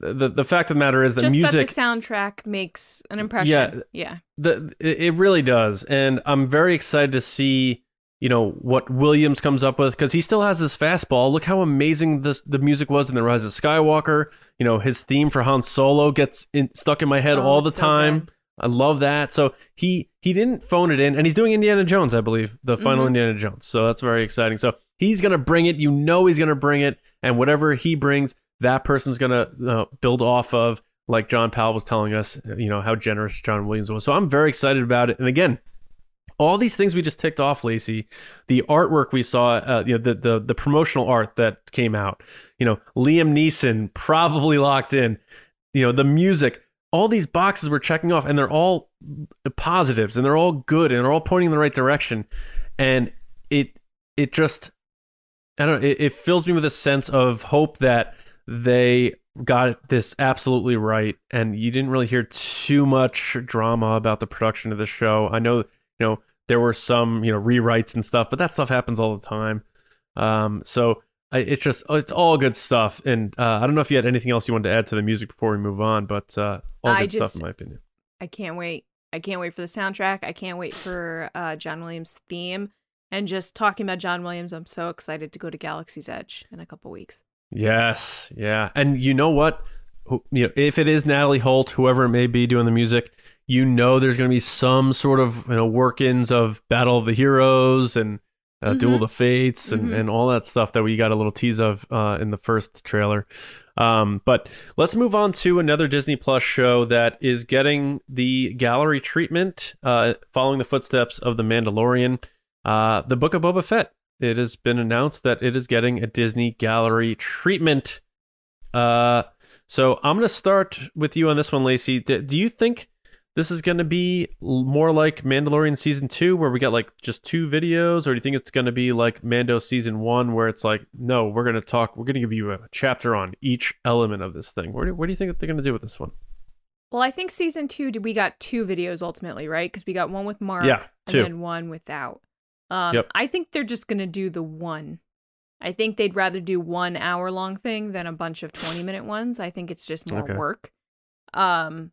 the the fact of the matter is that Just music that the soundtrack makes an impression. Yeah. Yeah. the it really does, and I'm very excited to see you know what Williams comes up with because he still has his fastball. Look how amazing this the music was in the Rise of Skywalker. You know his theme for Han Solo gets in, stuck in my head Oh, all the so time. I love that. So he he didn't phone it in, and he's doing Indiana Jones, I believe, the final Mhm. Indiana Jones. So that's very exciting. So he's gonna bring it. You know he's gonna bring it, and whatever he brings, that person's gonna uh, build off of. Like John Powell was telling us, you know how generous John Williams was. So I'm very excited about it. And again, all these things we just ticked off, Lacey, the artwork we saw, uh, you know, the, the the promotional art that came out, you know, Liam Neeson probably locked in, you know, the music, all these boxes we're checking off, and they're all positives, and they're all good, and they're all pointing in the right direction, and it it just, I don't know, it, it fills me with a sense of hope that they got this absolutely right, and you didn't really hear too much drama about the production of the show. I know, you know there were some you know rewrites and stuff but that stuff happens all the time um so I, it's just it's all good stuff and uh, i don't know if you had anything else you wanted to add to the music before we move on but uh all I good just- stuff in my opinion I can't wait. I can't wait for the soundtrack. I can't wait for uh, John Williams' theme. And just talking about John Williams, I'm so excited to go to Galaxy's Edge in a couple weeks. Yes yeah and you know what you know if it is natalie holt whoever it may be doing the music you know there's going to be some sort of you know work-ins of battle of the heroes and uh, Mhm. duel of the fates and, Mhm. and all that stuff that we got a little tease of uh, in the first trailer Um, but let's move on to another Disney Plus show that is getting the gallery treatment, uh, following the footsteps of The Mandalorian. Uh, the Book of Boba Fett. It has been announced that it is getting a Disney gallery treatment. Uh, so I'm going to start with you on this one, Lacey. D- do you think this is going to be l- more like Mandalorian season two, where we got like just two videos, or do you think it's going to be like Mando season one, where it's like, no, we're going to talk, we're going to give you a chapter on each element of this thing? What do, what do you think that they're going to do with this one? Well, I think season two, we got two videos ultimately, right? Because we got one with Mark Yeah, and then one without. Um, Yep. I think they're just going to do the one. I think they'd rather do one hour long thing than a bunch of 20 minute ones. I think it's just more Okay. work. Um,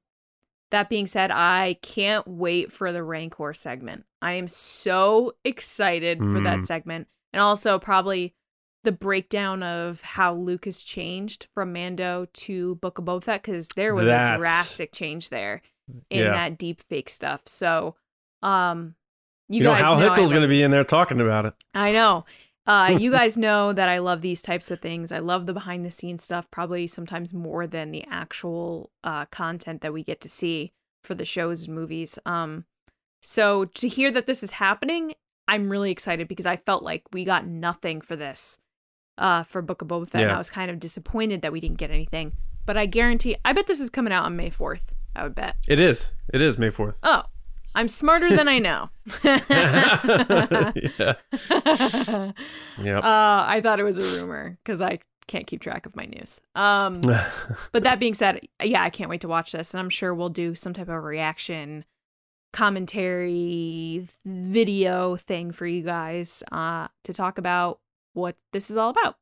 that being said, I can't wait for the Rancor segment. I am so excited for that Mm. segment. And also, probably the breakdown of how Lucas changed from Mando to Book of Boba Fett because there was a drastic change there in Yeah. that deep fake stuff. So, um, you, You, know, guys Hal know I Hickel's going to be in there talking about it. I know. Uh, you guys know that I love these types of things. I love the behind the scenes stuff, probably sometimes more than the actual uh, content that we get to see for the shows and movies. Um, so to hear that this is happening, I'm really excited because I felt like we got nothing for this uh, for Book of Boba Fett. And I was kind of disappointed that we didn't get anything. But I guarantee, I bet this is coming out on May 4th. I would bet. It is. It is May 4th. Oh, I'm smarter than I know. yeah. Yep. Uh, I thought it was a rumor because I can't keep track of my news. Um, but that being said, yeah, I can't wait to watch this, and I'm sure we'll do some type of reaction, commentary, video thing for you guys uh, to talk about what this is all about.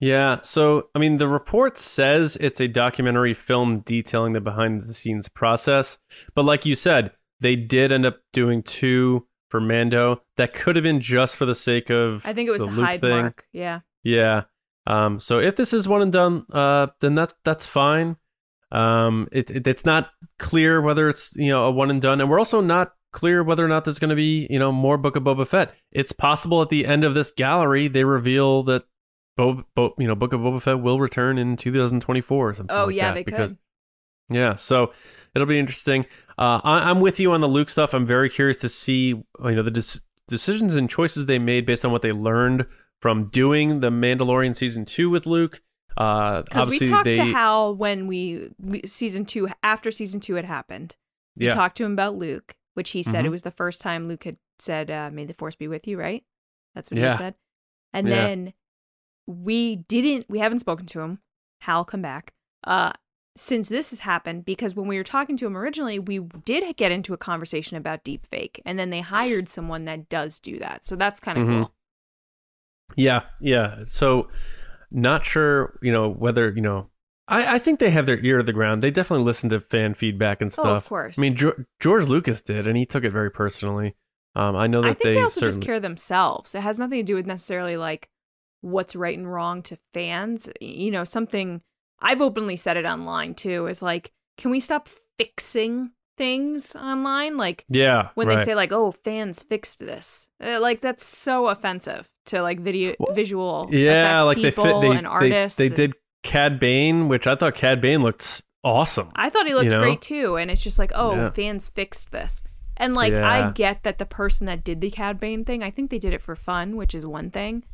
Yeah, so I mean, the report says it's a documentary film detailing the behind the scenes process, but like you said, they did end up doing two for Mando. That could have been just for the sake of I think it was the Luke Hyde thing. Mark. Yeah. Yeah. Um. So if this is one and done, uh, then that that's fine. Um. It, it it's not clear whether it's you know a one and done, and we're also not clear whether or not there's going to be you know more Book of Boba Fett. It's possible at the end of this gallery they reveal that. Bo, Bo, you know, Book of Boba Fett will return in 2024 or something. Oh like yeah, they because, could. Yeah, so it'll be interesting. Uh, I, I'm with you on the Luke stuff. I'm very curious to see, you know, the des- decisions and choices they made based on what they learned from doing the Mandalorian season two with Luke. Uh, Because we talked they, to Hal when we season two after season two had happened. We yeah, talked to him about Luke, which he said Mhm. it was the first time Luke had said, uh, "May the Force be with you." Right? That's what he Yeah. had said. And Yeah. then we didn't. We haven't spoken to him. Hal, come back. Uh, since this has happened, because when we were talking to him originally, we did get into a conversation about deep fake, and then they hired someone that does do that. So that's kind of Mhm. cool. yeah, yeah. So not sure, you know, whether you know. I, I think they have their ear to the ground. They definitely listen to fan feedback and stuff. Oh, of course. I mean, jo- George Lucas did, and he took it very personally. Um, I know that I think they, also certainly, just care themselves. It has nothing to do with necessarily like what's right and wrong to fans. You know, something I've openly said it online too is like, can we stop fixing things online? Like Yeah, when right. they say like, "Oh, fans fixed this," Uh, like that's so offensive to like video Well, visual yeah, effects like they fit. They, and artists. They, they did Cad Bane, which I thought Cad Bane looked awesome. I thought he looked you know? great too, and it's just like, oh, Yeah. fans fixed this. And like, I get that the person that did the Cad Bane thing, I think they did it for fun, which is one thing.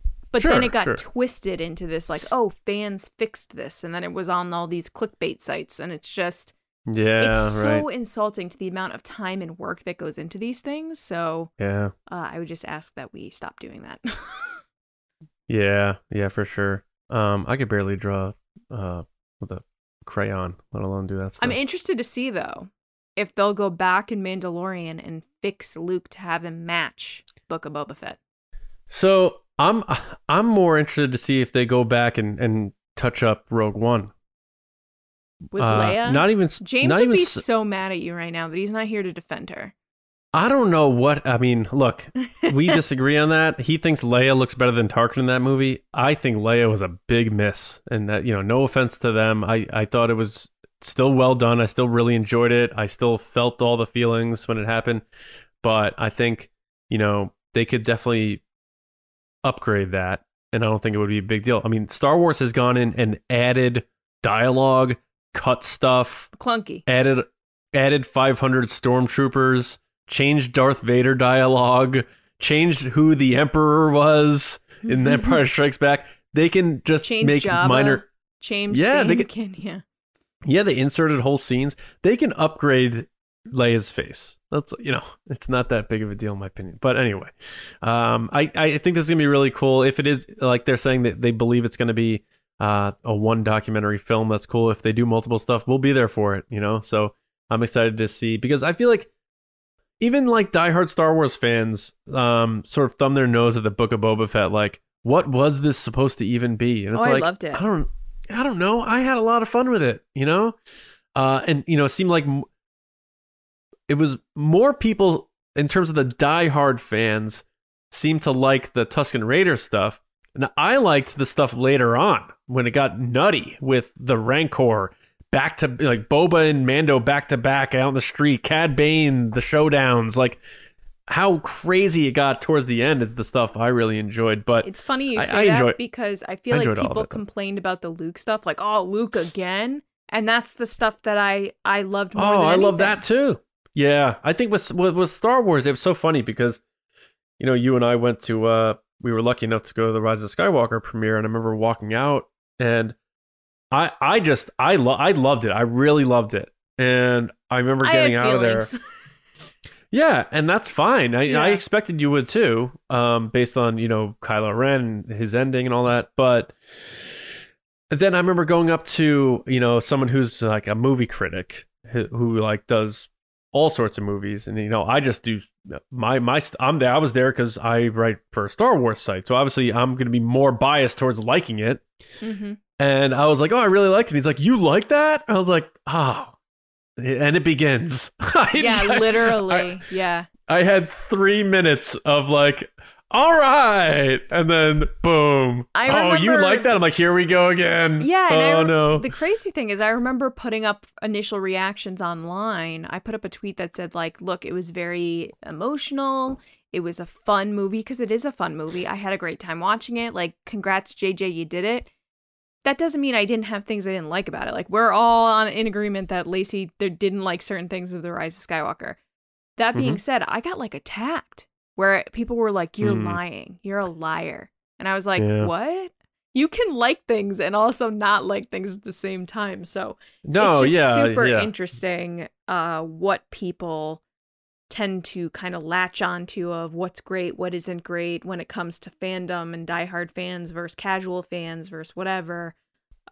But then it got sure. twisted into this, like, oh, fans fixed this, and then it was on all these clickbait sites, and it's just, yeah, it's right. so insulting to the amount of time and work that goes into these things. So yeah, uh, I would just ask that we stop doing that. yeah, yeah, for sure. Um, I could barely draw uh with a crayon, let alone do that stuff. I'm interested to see though if they'll go back in Mandalorian and fix Luke to have him match Book of Boba Fett. So I'm I'm more interested to see if they go back and, and touch up Rogue One with Uh, Leia. Not even James not would even be so mad at you right now that he's not here to defend her. I don't know what I mean. Look, we disagree on that. He thinks Leia looks better than Tarkin in that movie. I think Leia was a big miss, and that you know, no offense to them. I I thought it was still well done. I still really enjoyed it. I still felt all the feelings when it happened, but I think you know they could definitely upgrade that, and I don't think it would be a big deal. I mean, Star Wars has gone in and added dialogue, cut stuff, Clunky. added added 500 stormtroopers changed darth vader dialogue changed who the emperor was in that empire strikes back they can just Change make Jabba. minor change. Yeah, they Anakin, yeah. yeah they inserted whole scenes they can upgrade leia's face. That's you know it's not that big of a deal in my opinion. But anyway um i i think this is gonna be really cool. If it is like they're saying that they believe it's gonna be uh, a one documentary film that's cool. If they do multiple stuff we'll be there for it you know? So i'm excited to see because i feel like even like diehard star wars fans um sort of thumb their nose at the book of boba fett like what was this supposed to even be? And it's Oh, I loved it. i don't i don't know. I had a lot of fun with it you know? Uh and you know it seemed like m- it was more people in terms of the diehard fans seemed to like the tuscan raider stuff and i liked the stuff later on when it got nutty with the rancor back to like boba and mando back to back out in the street cad bane the showdowns like how crazy it got towards the end is the stuff i really enjoyed but It's funny you I- say I that enjoy- because I feel I like enjoyed all of people it, complained about the Luke stuff, like, oh, Luke again. And that's the stuff that I I loved more Oh, I love that too. Yeah, I think with, with with Star Wars, it was so funny because, you know, you and I went to. uh We were lucky enough to go to the Rise of Skywalker premiere, and I remember walking out, and I I just I lo- I loved it. I really loved it, and I remember getting had out of there. Yeah, and that's fine. I, Yeah. I expected you would too, um, based on you know Kylo Ren, his ending, and all that. But then I remember going up to you know someone who's like a movie critic who, who like does all sorts of movies, and you know I just do my my I'm there. I was there because I write for a Star Wars site, so obviously I'm going to be more biased towards liking it. hmm And I was like, oh, I really liked it. He's like, you like that? I was like, oh. And it begins. Yeah, I- literally. yeah. I had three minutes of like, all right, and then boom. I oh, you like that? I'm like, here we go again. Yeah, and I Oh no. The crazy thing is, I remember putting up initial reactions online. I put up a tweet that said, like, look, it was very emotional. It was a fun movie because it is a fun movie. I had a great time watching it. Like, congrats, JJ, you did it. That doesn't mean I didn't have things I didn't like about it. Like, we're all on in agreement that Lacey didn't like certain things of the Rise of Skywalker. That being mm-hmm. said, I got like attacked where people were like, "You're Mm. lying. You're a liar," and I was like, Yeah. "What?" you can like things and also not like things at the same time. So No, it's just yeah, super yeah. interesting uh, what people tend to kind of latch onto of what's great, what isn't great when it comes to fandom and diehard fans versus casual fans versus whatever.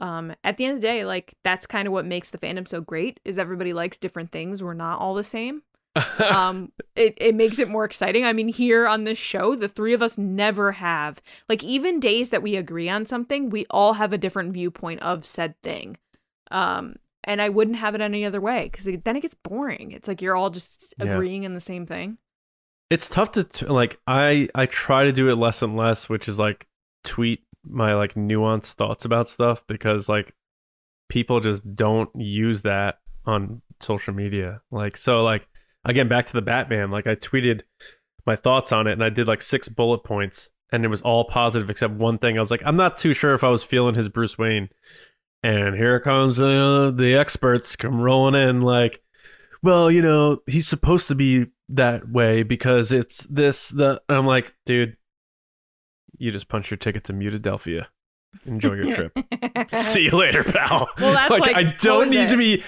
Um, at the end of the day, like that's kind of what makes the fandom so great is everybody likes different things. We're not all the same. Um, it, it makes it more exciting. I mean, here on this show, the three of us never have like even days that we agree on something, we all have a different viewpoint of said thing. Um, and I wouldn't have it any other way because then it gets boring. It's like you're all just Yeah. agreeing in the same thing. it's tough to t- like i i try to do it less and less which is like tweet my like nuanced thoughts about stuff because like people just don't use that on social media like so like again back to the batman like i tweeted my thoughts on it and i did like six bullet points and it was all positive except one thing. I was like i'm not too sure if i was feeling his bruce wayne. And here comes uh, the experts come rolling in like well you know he's supposed to be that way because it's this the and i'm like dude you just punch your ticket to mutadelphia enjoy your trip. See you later pal. Well, that's like- i don't need it? to be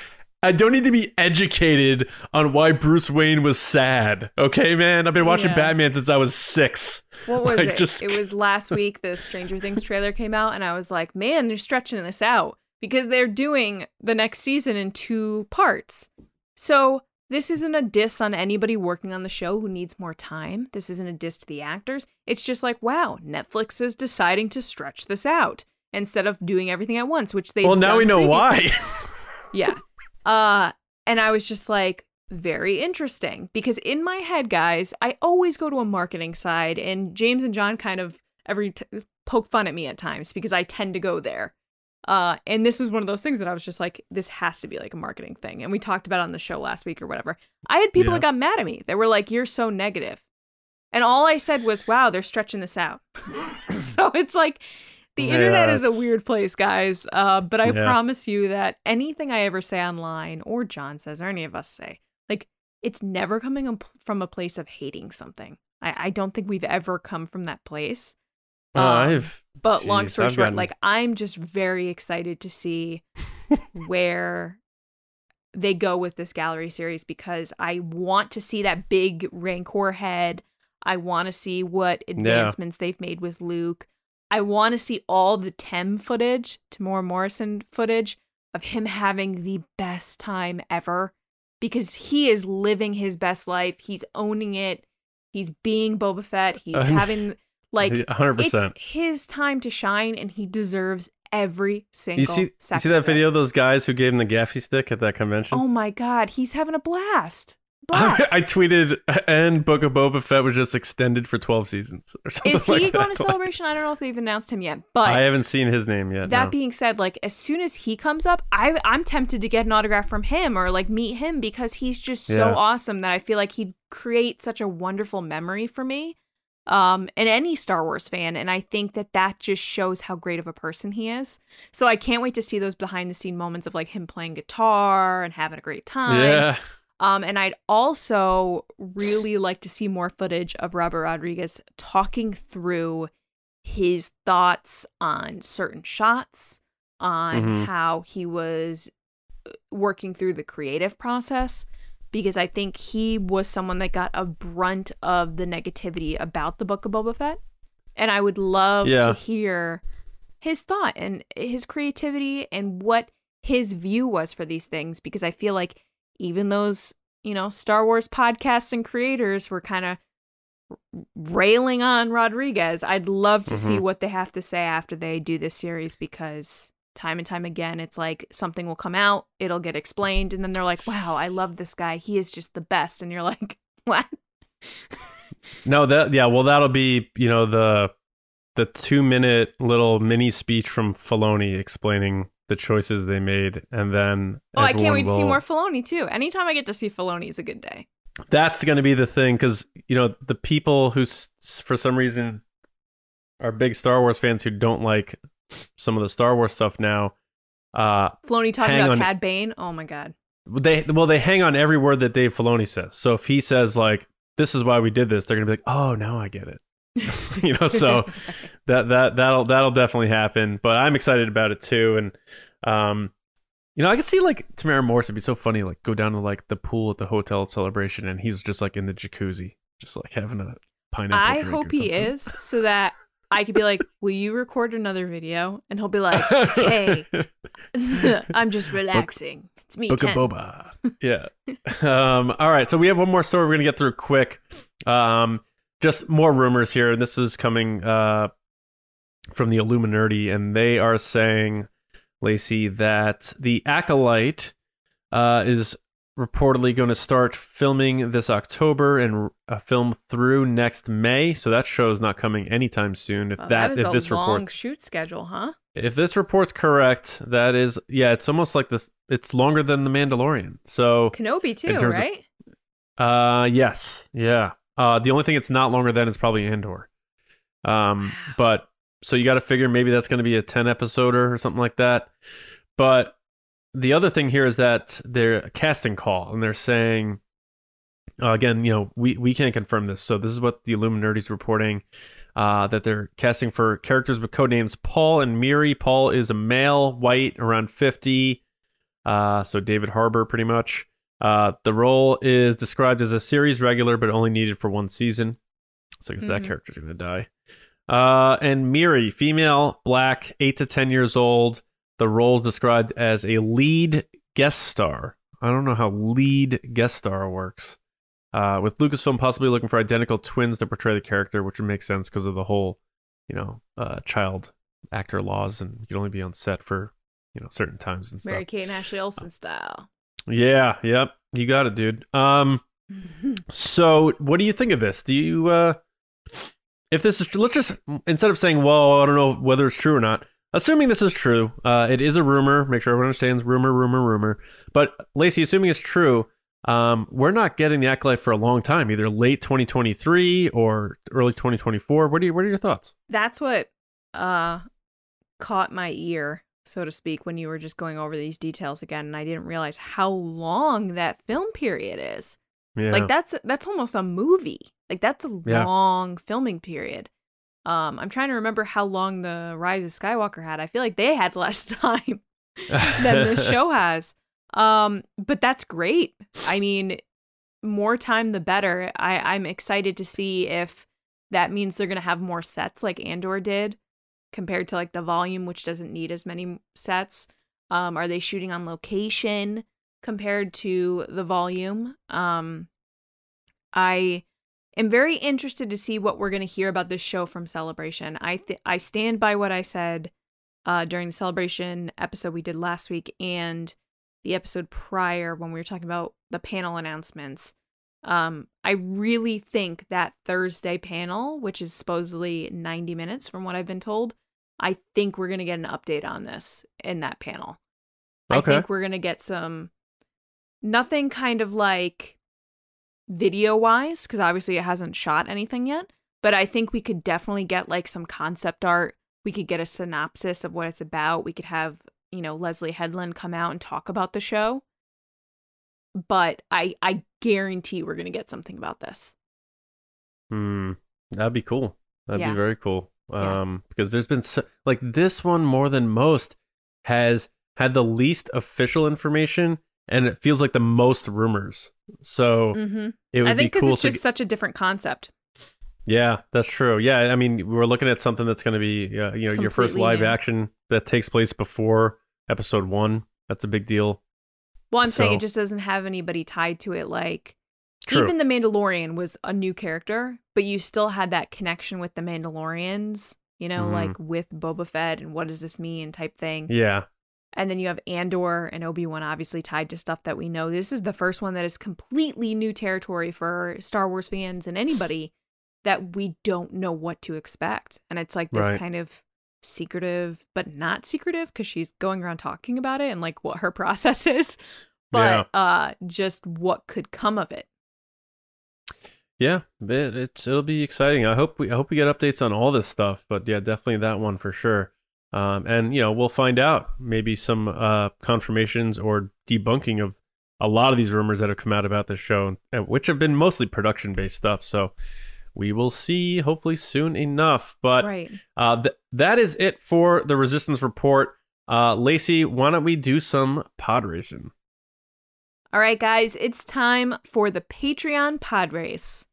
i don't need to be educated on why bruce wayne was sad okay man i've been watching Yeah. batman since i was six What was Like, it? just- It was last week the Stranger Things trailer came out, and I was like, man, they're stretching this out because they're doing the next season in two parts. So this isn't a diss on anybody working on the show who needs more time. This isn't a diss to the actors. It's just like, wow, Netflix is deciding to stretch this out instead of doing everything at once, which they well now we know why yeah. Uh and I was just like very interesting because in my head guys, I always go to a marketing side and James and John kind of every t- poke fun at me at times because I tend to go there. Uh and this was one of those things that I was just like this has to be like a marketing thing and we talked about it on the show last week or whatever. I had people Yeah. that got mad at me. They were like you're so negative. And all I said was, "Wow, they're stretching this out." so it's like the Yeah, internet is a weird place, guys. Uh, but I Yeah. promise you that anything I ever say online, or John says, or any of us say, like it's never coming from a place of hating something. I, I don't think we've ever come from that place. Uh, Um, I've But long story I've short, gotten- like I'm just very excited to see where they go with this gallery series because I want to see that big Rancor head. I want to see what advancements they've made with Luke. I want to see all the Tem footage, Temuera Morrison footage of him having the best time ever because he is living his best life. He's owning it. He's being Boba Fett. He's having like 100% it's his time to shine, and he deserves every single you see you see that video of those guys who gave him the gaffy stick at that convention Oh my god, he's having a blast! Blast. I tweeted, and Book of Boba Fett was just extended for 12 seasons or something Is he like going that. to celebration? I don't know if they've announced him yet, but I haven't seen his name yet. that no. being said, like as soon as he comes up, I I'm tempted to get an autograph from him or like meet him because he's just so Yeah. awesome that I feel like he'd create such a wonderful memory for me. Um, and any Star Wars fan, and I think that that just shows how great of a person he is. So I can't wait to see those behind the scene moments of like him playing guitar and having a great time. yeah. Um, and I'd also really like to see more footage of Robert Rodriguez talking through his thoughts on certain shots, on Mhm. how he was uh, working through the creative process, because I think he was someone that got a brunt of the negativity about the Book of Boba Fett. And I would love Yeah. to hear his thought and his creativity and what his view was for these things, because I feel like even those, you know, Star Wars podcasts and creators were kind of railing on Rodriguez. I'd love to see Mhm. what they have to say after they do this series because time and time again it's like something will come out, it'll get explained and then they're like, "Wow, I love this guy. He is just the best." And you're like, "What?" No, that yeah, well that'll be, you know, the the 2 minute little mini speech from Filoni explaining the choices they made and then Oh, I can't wait to see more Filoni too. Anytime I get to see Filoni is a good day. That's going to be the thing cuz you know, the people who for some reason are big Star Wars fans who don't like some of the Star Wars stuff now uh Filoni talking about on. Cad Bane. Oh my god. they well they hang on every word that Dave Filoni says. So if he says like this is why we did this, they're gonna be like, oh, now I get it. you know, so that that that'll that'll definitely happen. But I'm excited about it too, and um, you know, I can see like Tamara Morris. It'd be so funny, like go down to like the pool at the hotel at celebration, and he's just like in the jacuzzi, just like having a pineapple. I hope he is, so that I could be like, "Will you record another video?" And he'll be like, "Hey, I'm just relaxing. It's me, Book of Boba. Yeah. um, all right. So we have one more story we're gonna get through quick. Um, just more rumors here, and this is coming uh, from the Illuminerdi, and they are saying, Lacey, that the Acolyte uh, is reportedly going to start filming this October and uh, film through next May. So that show is not coming anytime soon. If Oh, that, is if a this long report shoot schedule, huh? if this report's correct, that is yeah, it's almost like this. It's longer than the Mandalorian. So Kenobi too, terms of- right? uh, yes, yeah. Uh, the only thing it's not longer than is probably Andor. Um, but so you got to figure maybe that's going to be a ten episoder or something like that. But the other thing here is that they're a casting call, and they're saying uh, again, you know, we we can't confirm this. So this is what the Illuminerdi's reporting. Uh, that they're casting for characters with code names Paul and Miri. Paul is a male, white, around 50. Uh, so David Harbour, pretty much. Uh, the role is described as a series regular, but only needed for one season. So I guess that character's going to die. Uh, and Miri, female, black, 8 to 10 years old. The role is described as a lead guest star. I don't know how lead guest star works. Uh, with Lucasfilm possibly looking for identical twins to portray the character, which would make sense because of the whole, you know, uh, child actor laws, and you can only be on set for, you know, certain times and stuff. Mary Kate and Ashley Olsen style. Yeah, yep, you got it, dude. Um, so what do you think of this? Do you, uh, if this is, let's just instead of saying, well, I don't know whether it's true or not. Assuming this is true, uh, it is a rumor. Make sure everyone understands rumor, rumor, rumor. But Lacey, assuming it's true, um, we're not getting the acolyte for a long time, either late 2023 or early 2024. What do you? What are your thoughts? That's what uh caught my ear, so to speak, when you were just going over these details again, and I didn't realize how long that film period is. Yeah, Like that's that's almost a movie. Like that's a Yeah. long filming period. Um, I'm trying to remember how long the Rise of Skywalker had. I feel like they had less time than this show has. Um, but that's great. I mean, more time the better. I I'm excited to see if that means they're gonna have more sets like Andor did, compared to like the volume, which doesn't need as many sets. Um, are they shooting on location compared to the volume? Um, I am very interested to see what we're gonna hear about this show from Celebration. I th- I stand by what I said uh, during the Celebration episode we did last week and the episode prior when we were talking about the panel announcements. Um, I really think that Thursday panel, which is supposedly 90 minutes from what I've been told, I think we're going to get an update on this in that panel. Okay. I think we're going to get some, nothing kind of like video wise, because obviously it hasn't shot anything yet, but I think we could definitely get like some concept art. We could get a synopsis of what it's about. We could have, you know, Leslie Headland come out and talk about the show. But I I guarantee we're going to get something about this. Hmm, that'd be cool. That'd Yeah. be very cool. Yeah. Um, because there's been so, like this one more than most has had the least official information, and it feels like the most rumors. So Mm-hmm. it would I think be because cool it's just such a different concept. yeah, that's true. Yeah, I mean, we're looking at something that's going to be, uh, you know, your first live new. action that takes place before episode one. That's a big deal. Well, I'm saying it just doesn't have anybody tied to it. Like True. even the Mandalorian was a new character, but you still had that connection with the Mandalorians. You know, Mhm. like with Boba Fett and what does this mean type thing. yeah, And then you have Andor and Obi Wan obviously tied to stuff that we know. This is the first one that is completely new territory for Star Wars fans and anybody that we don't know what to expect. And it's like this Right. kind of secretive, but not secretive because she's going around talking about it and like what her process is, but uh, just what could come of it. Yeah, it, it's it'll be exciting. I hope we I hope we get updates on all this stuff. But yeah, definitely that one for sure. Um, and you know we'll find out maybe some uh, confirmations or debunking of a lot of these rumors that have come out about this show, uh, which have been mostly production based stuff. So we will see hopefully soon enough. But right. uh, th- that is it for the Resistance Report. Uh, Lacey, why don't we do some pod racing? All right, guys, it's time for the Patreon pod race.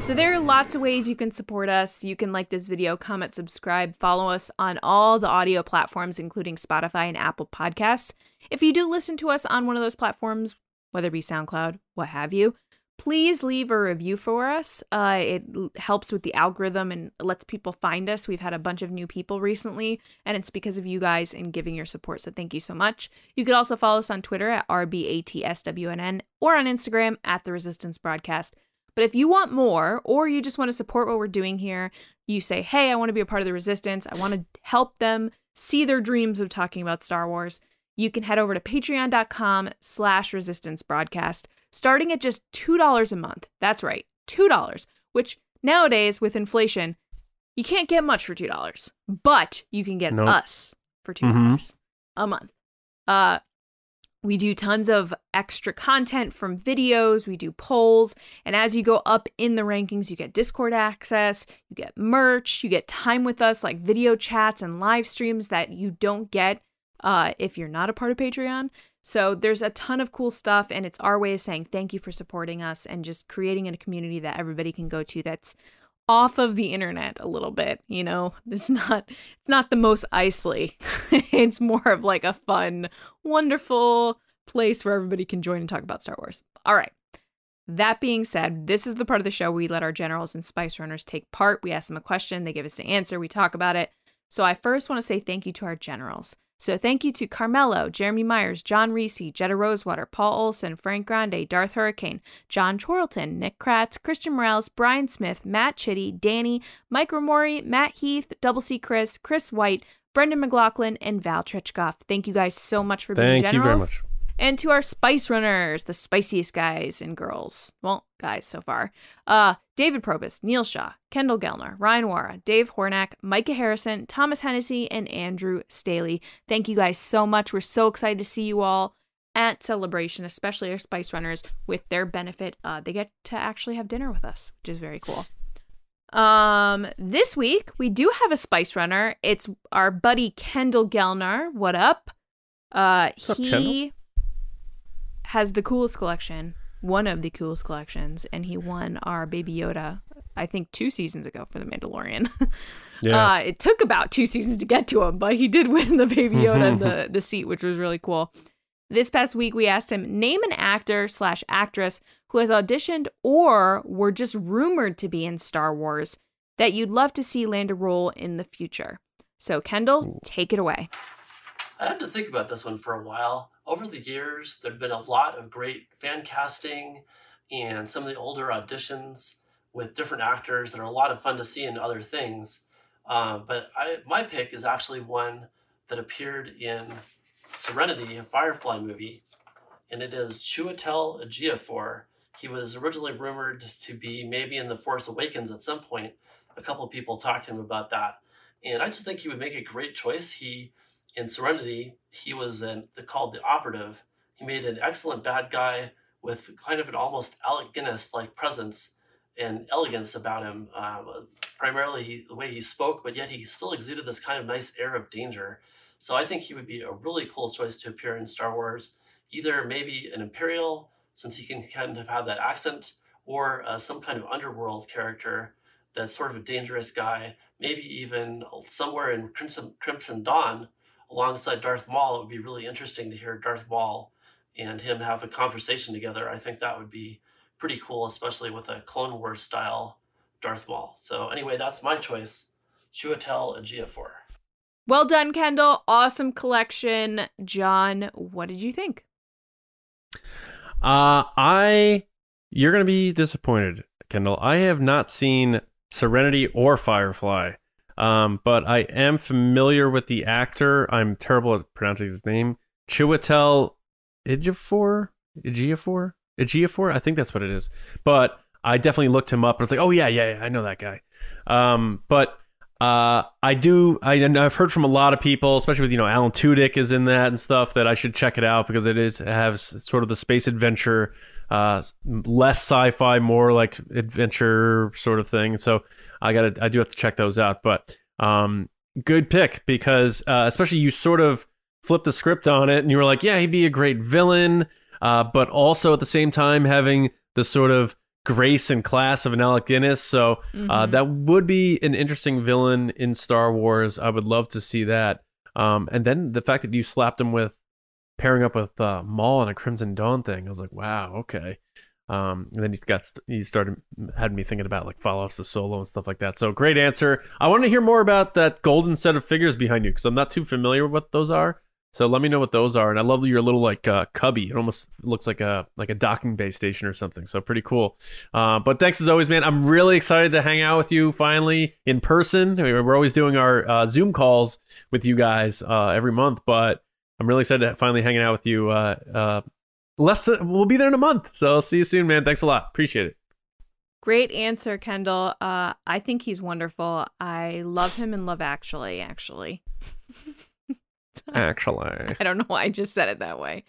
So there are lots of ways you can support us. You can like this video, comment, subscribe, follow us on all the audio platforms, including Spotify and Apple Podcasts. If you do listen to us on one of those platforms, whether it be SoundCloud, what have you, please leave a review for us. Uh, it helps with the algorithm and lets people find us. We've had a bunch of new people recently, and it's because of you guys and giving your support. So thank you so much. You could also follow us on Twitter at RBATSWNN or on Instagram at The Resistance Broadcast. But if you want more, or you just want to support what we're doing here, you say, hey, I want to be a part of the resistance. I want to help them see their dreams of talking about Star Wars. You can head over to patreon.com slash resistance broadcast, starting at just $2 a month. That's right, $2, which nowadays with inflation, you can't get much for $2, but you can get Nope. us for $2 a month. Uh, we do tons of extra content from videos, we do polls, and as you go up in the rankings, you get Discord access, you get merch, you get time with us like video chats and live streams that you don't get uh, if you're not a part of Patreon. So there's a ton of cool stuff, and it's our way of saying thank you for supporting us and just creating a community that everybody can go to that's off of the internet a little bit you know? It's not it's not the Mos Eisley it's more of like a fun wonderful place where everybody can join and talk about star wars. All right. That being said this is the part of the show where we let our generals and spice runners take part. We ask them a question they give us an answer we talk about it. So i first want to say thank you to our generals so thank you to Carmelo, Jeremy Myers, John Reese, Jetta Rosewater, Paul Olson, Frank Grande, Darth Hurricane, John Chorlton, Nick Kratz, Christian Morales, Brian Smith, Matt Chitty, Danny, Mike Ramori, Matt Heath, Double C Chris, Chris White, Brendan McLaughlin, and Val Trichkoff. Thank you guys so much for being Thank you very much. And to our spice runners, the spiciest guys and girls. Well, guys so far. Uh, David Probus, Neil Shaw, Kendall Gellner, Ryan Wara, Dave Hornack, Micah Harrison, Thomas Hennessy, and Andrew Staley. Thank you guys so much. We're so excited to see you all at Celebration, especially our spice runners with their benefit. Uh, they get to actually have dinner with us, which is very cool. Um, this week we do have a spice runner. It's our buddy Kendall Gellner. What up? Uh, What's up, he Kendall? Has the coolest collection, one of the coolest collections, and he won our Baby Yoda. I think two seasons ago for the Mandalorian. Yeah. Uh, it took about two seasons to get to him, but he did win the Baby Yoda and the the seat, which was really cool. This past week, we asked him name an actor slash actress who has auditioned or were just rumored to be in Star Wars that you'd love to see land a role in the future. So, Kendall, take it away. I had to think about this one for a while. Over the years, there have been a lot of great fan casting and some of the older auditions with different actors that are a lot of fun to see in other things. Um, but I, my pick is actually one that appeared in Serenity, a Firefly movie, and it is Chiwetel Ejiofor. He was originally rumored to be maybe in The Force Awakens at some point. A couple of people talked to him about that, and I just think he would make a great choice. He in Serenity, he was an, called the Operative. He made an excellent bad guy with kind of an almost Alec Guinness like presence and elegance about him. Um, primarily, he, the way he spoke, but yet he still exuded this kind of nice air of danger. So I think he would be a really cool choice to appear in Star Wars. Either maybe an Imperial, since he can kind of have that accent, or uh, some kind of underworld character that's sort of a dangerous guy. Maybe even somewhere in Crimson, Crimson Dawn, alongside Darth Maul, it would be really interesting to hear Darth Maul and him have a conversation together. I think that would be pretty cool, especially with a Clone Wars style Darth Maul. So anyway, that's my choice, Chiwetel Ejiofor. Well done, Kendall. Awesome collection. John, what did you think? Uh, I you're gonna be disappointed, Kendall. I have not seen Serenity or Firefly, um, but I am familiar with the actor. I'm terrible at pronouncing his name. Chiwetel Ejiofor, Ejiofor, Ejiofor. I think that's what it is. But I definitely looked him up, and it's like, oh yeah, yeah, yeah I know that guy. Um, but uh, I do. I, I've heard from a lot of people, especially with you know Alan Tudyk is in that and stuff, that I should check it out because it is it has sort of the space adventure, uh, less sci-fi, more like adventure sort of thing. So I got to I do have to check those out. But um, good pick because uh, especially you sort of flipped the script on it and you were like, yeah, he'd be a great villain, uh, but also at the same time having the sort of grace and class of an Alec Guinness. So uh, Mhm. that would be an interesting villain in Star Wars. I would love to see that. Um, and then the fact that you slapped him with pairing up with uh, Maul and a Crimson Dawn thing, I was like, wow, okay. Um, and then he got he started had me thinking about like follow-ups to Solo and stuff like that. So great answer. I want to hear more about that golden set of figures behind you because I'm not too familiar with what those are. So let me know what those are. And I love your little like uh, cubby. It almost looks like a like a docking bay station or something. So pretty cool. Uh, but thanks as always, man. I'm really excited to hang out with you finally in person. We're always doing our uh, Zoom calls with you guys uh, every month, but I'm really excited to finally hanging out with you. Less than, we'll be there in a month. So see you soon, man. Thanks a lot. Appreciate it. Great answer, Kendall. Uh, I think he's wonderful. I love him in Love Actually. Actually, Actually, I don't know why I just said it that way.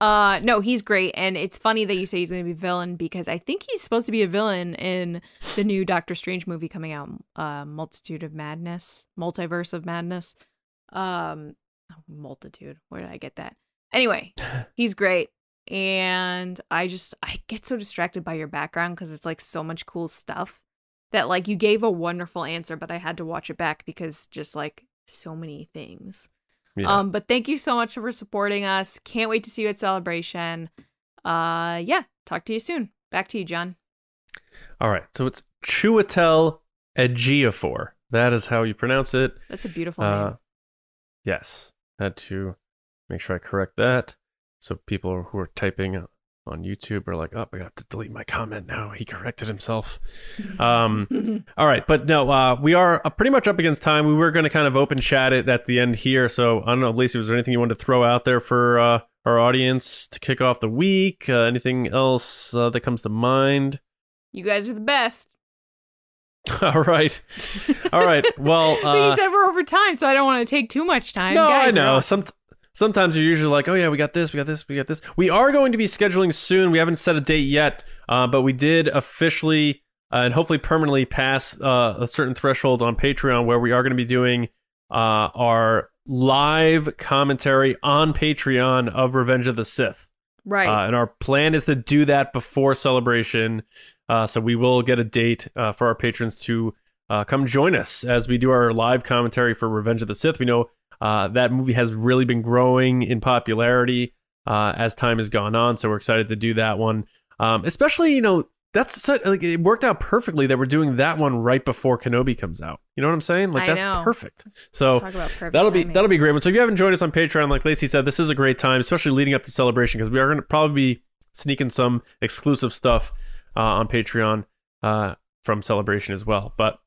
Uh, no, he's great, and it's funny that you say he's going to be a villain because I think he's supposed to be a villain in the new Doctor Strange movie coming out, uh, Multitude of Madness, Multiverse of Madness. Um, oh, multitude. Where did I get that? Anyway, he's great, and I just I get so distracted by your background because it's like so much cool stuff that like you gave a wonderful answer, but I had to watch it back because just like so many things. yeah. Um, but thank you so much for supporting us. Can't wait to see you at Celebration. Uh, yeah, talk to you soon. Back to you, John. All right. So it's Chiwetel Ejiofor. That is how you pronounce it. That's a beautiful Uh, name. yes. Had to make sure I correct that. So people who are typing on YouTube are like, oh, I got to delete my comment now. He corrected himself. Um, all right. But no, uh, we are uh, pretty much up against time. We were going to kind of open chat it at the end here. So I don't know, Lacey, was there anything you wanted to throw out there for uh, our audience to kick off the week? Uh, anything else uh, that comes to mind? you guys are the best. All right. All right. Well, but you uh, said we're over time, so I don't want to take too much time. no, guys I know. Some sometimes you're usually like, oh yeah, we got this, we got this, we got this. We are going to be scheduling soon. We haven't set a date yet, uh, but we did officially uh, and hopefully permanently pass uh, a certain threshold on Patreon where we are going to be doing uh, our live commentary on Patreon of Revenge of the Sith. right. Uh, and our plan is to do that before celebration. Uh, so we will get a date uh, for our patrons to uh, come join us as we do our live commentary for Revenge of the Sith. We know uh, that movie has really been growing in popularity uh, as time has gone on. So we're excited to do that one. Um, especially, you know, that's such, like it worked out perfectly that we're doing that one right before Kenobi comes out. You know what I'm saying? Like I that's know. perfect. So Talk about perfect that'll be timing. that'll be great one. So if you haven't joined us on Patreon, like Lacey said, this is a great time, especially leading up to celebration because we are going to probably be sneaking some exclusive stuff uh, on Patreon uh, from celebration as well. But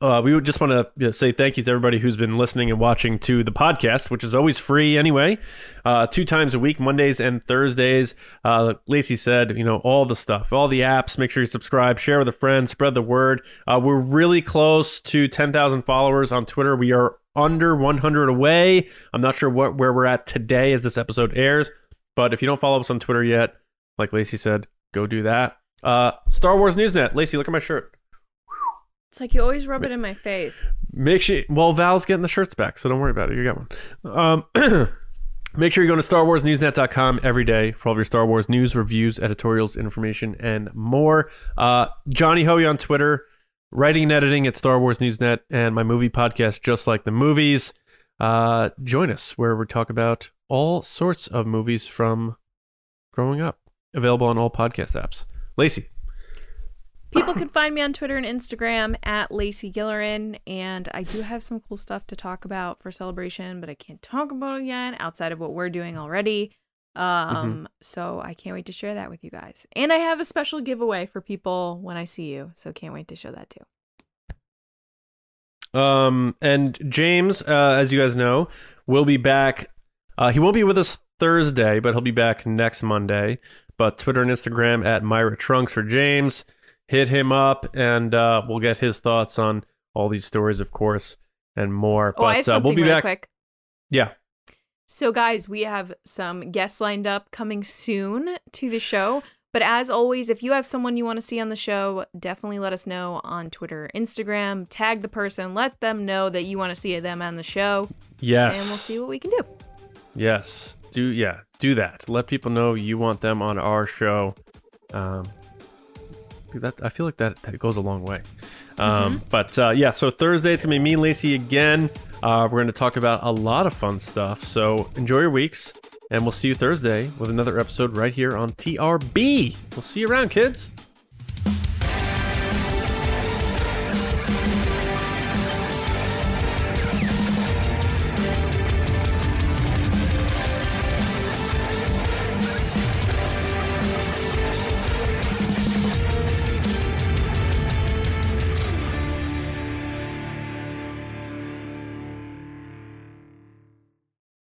uh, we would just want to say thank you to everybody who's been listening and watching to the podcast, which is always free anyway, uh, two times a week, Mondays and Thursdays. Uh, Lacey said, you know, all the stuff, all the apps. Make sure you subscribe, share with a friend, spread the word. Uh, we're really close to 10,000 followers on Twitter. We are under 100 away. I'm not sure what where we're at today as this episode airs, but if you don't follow us on Twitter yet, like Lacey said, go do that. Uh, Star Wars Newsnet. Lacey, look at my shirt. It's like you always rub it in my face. Make sure. Well, Val's getting the shirts back, so don't worry about it. You got one. Um, make sure you go to StarWarsNewsNet.com every day for all of your Star Wars news, reviews, editorials, information, and more. Uh, Johnny Hoey on Twitter, writing and editing at Star Wars Newsnet, and my movie podcast, Just Like the Movies. Uh, join us where we talk about all sorts of movies from growing up. Available on all podcast apps. Lacey. People can find me on Twitter and Instagram at Lacey Gillerin, and I do have some cool stuff to talk about for celebration, but I can't talk about it yet outside of what we're doing already. Um, so I can't wait to share that with you guys. And I have a special giveaway for people when I see you, so can't wait to show that too. Um, and James, uh, as you guys know, will be back. Uh, he won't be with us Thursday, but he'll be back next Monday. But Twitter and Instagram at Myra Trunks for James. Hit him up, and uh, we'll get his thoughts on all these stories, of course, and more. Oh, I have but uh, we'll be really back. quick. Yeah. So, guys, we have some guests lined up coming soon to the show. But as always, if you have someone you want to see on the show, definitely let us know on Twitter, Instagram. Tag the person, let them know that you want to see them on the show, Yes. and we'll see what we can do. Yes. Do yeah. Do that. Let people know you want them on our show. Um, that I feel like that that goes a long way. Um, But uh, yeah, so Thursday it's gonna be me and Lacey again. Uh, we're gonna talk about a lot of fun stuff. So enjoy your weeks, and we'll see you Thursday with another episode right here on TRB. We'll see you around, kids.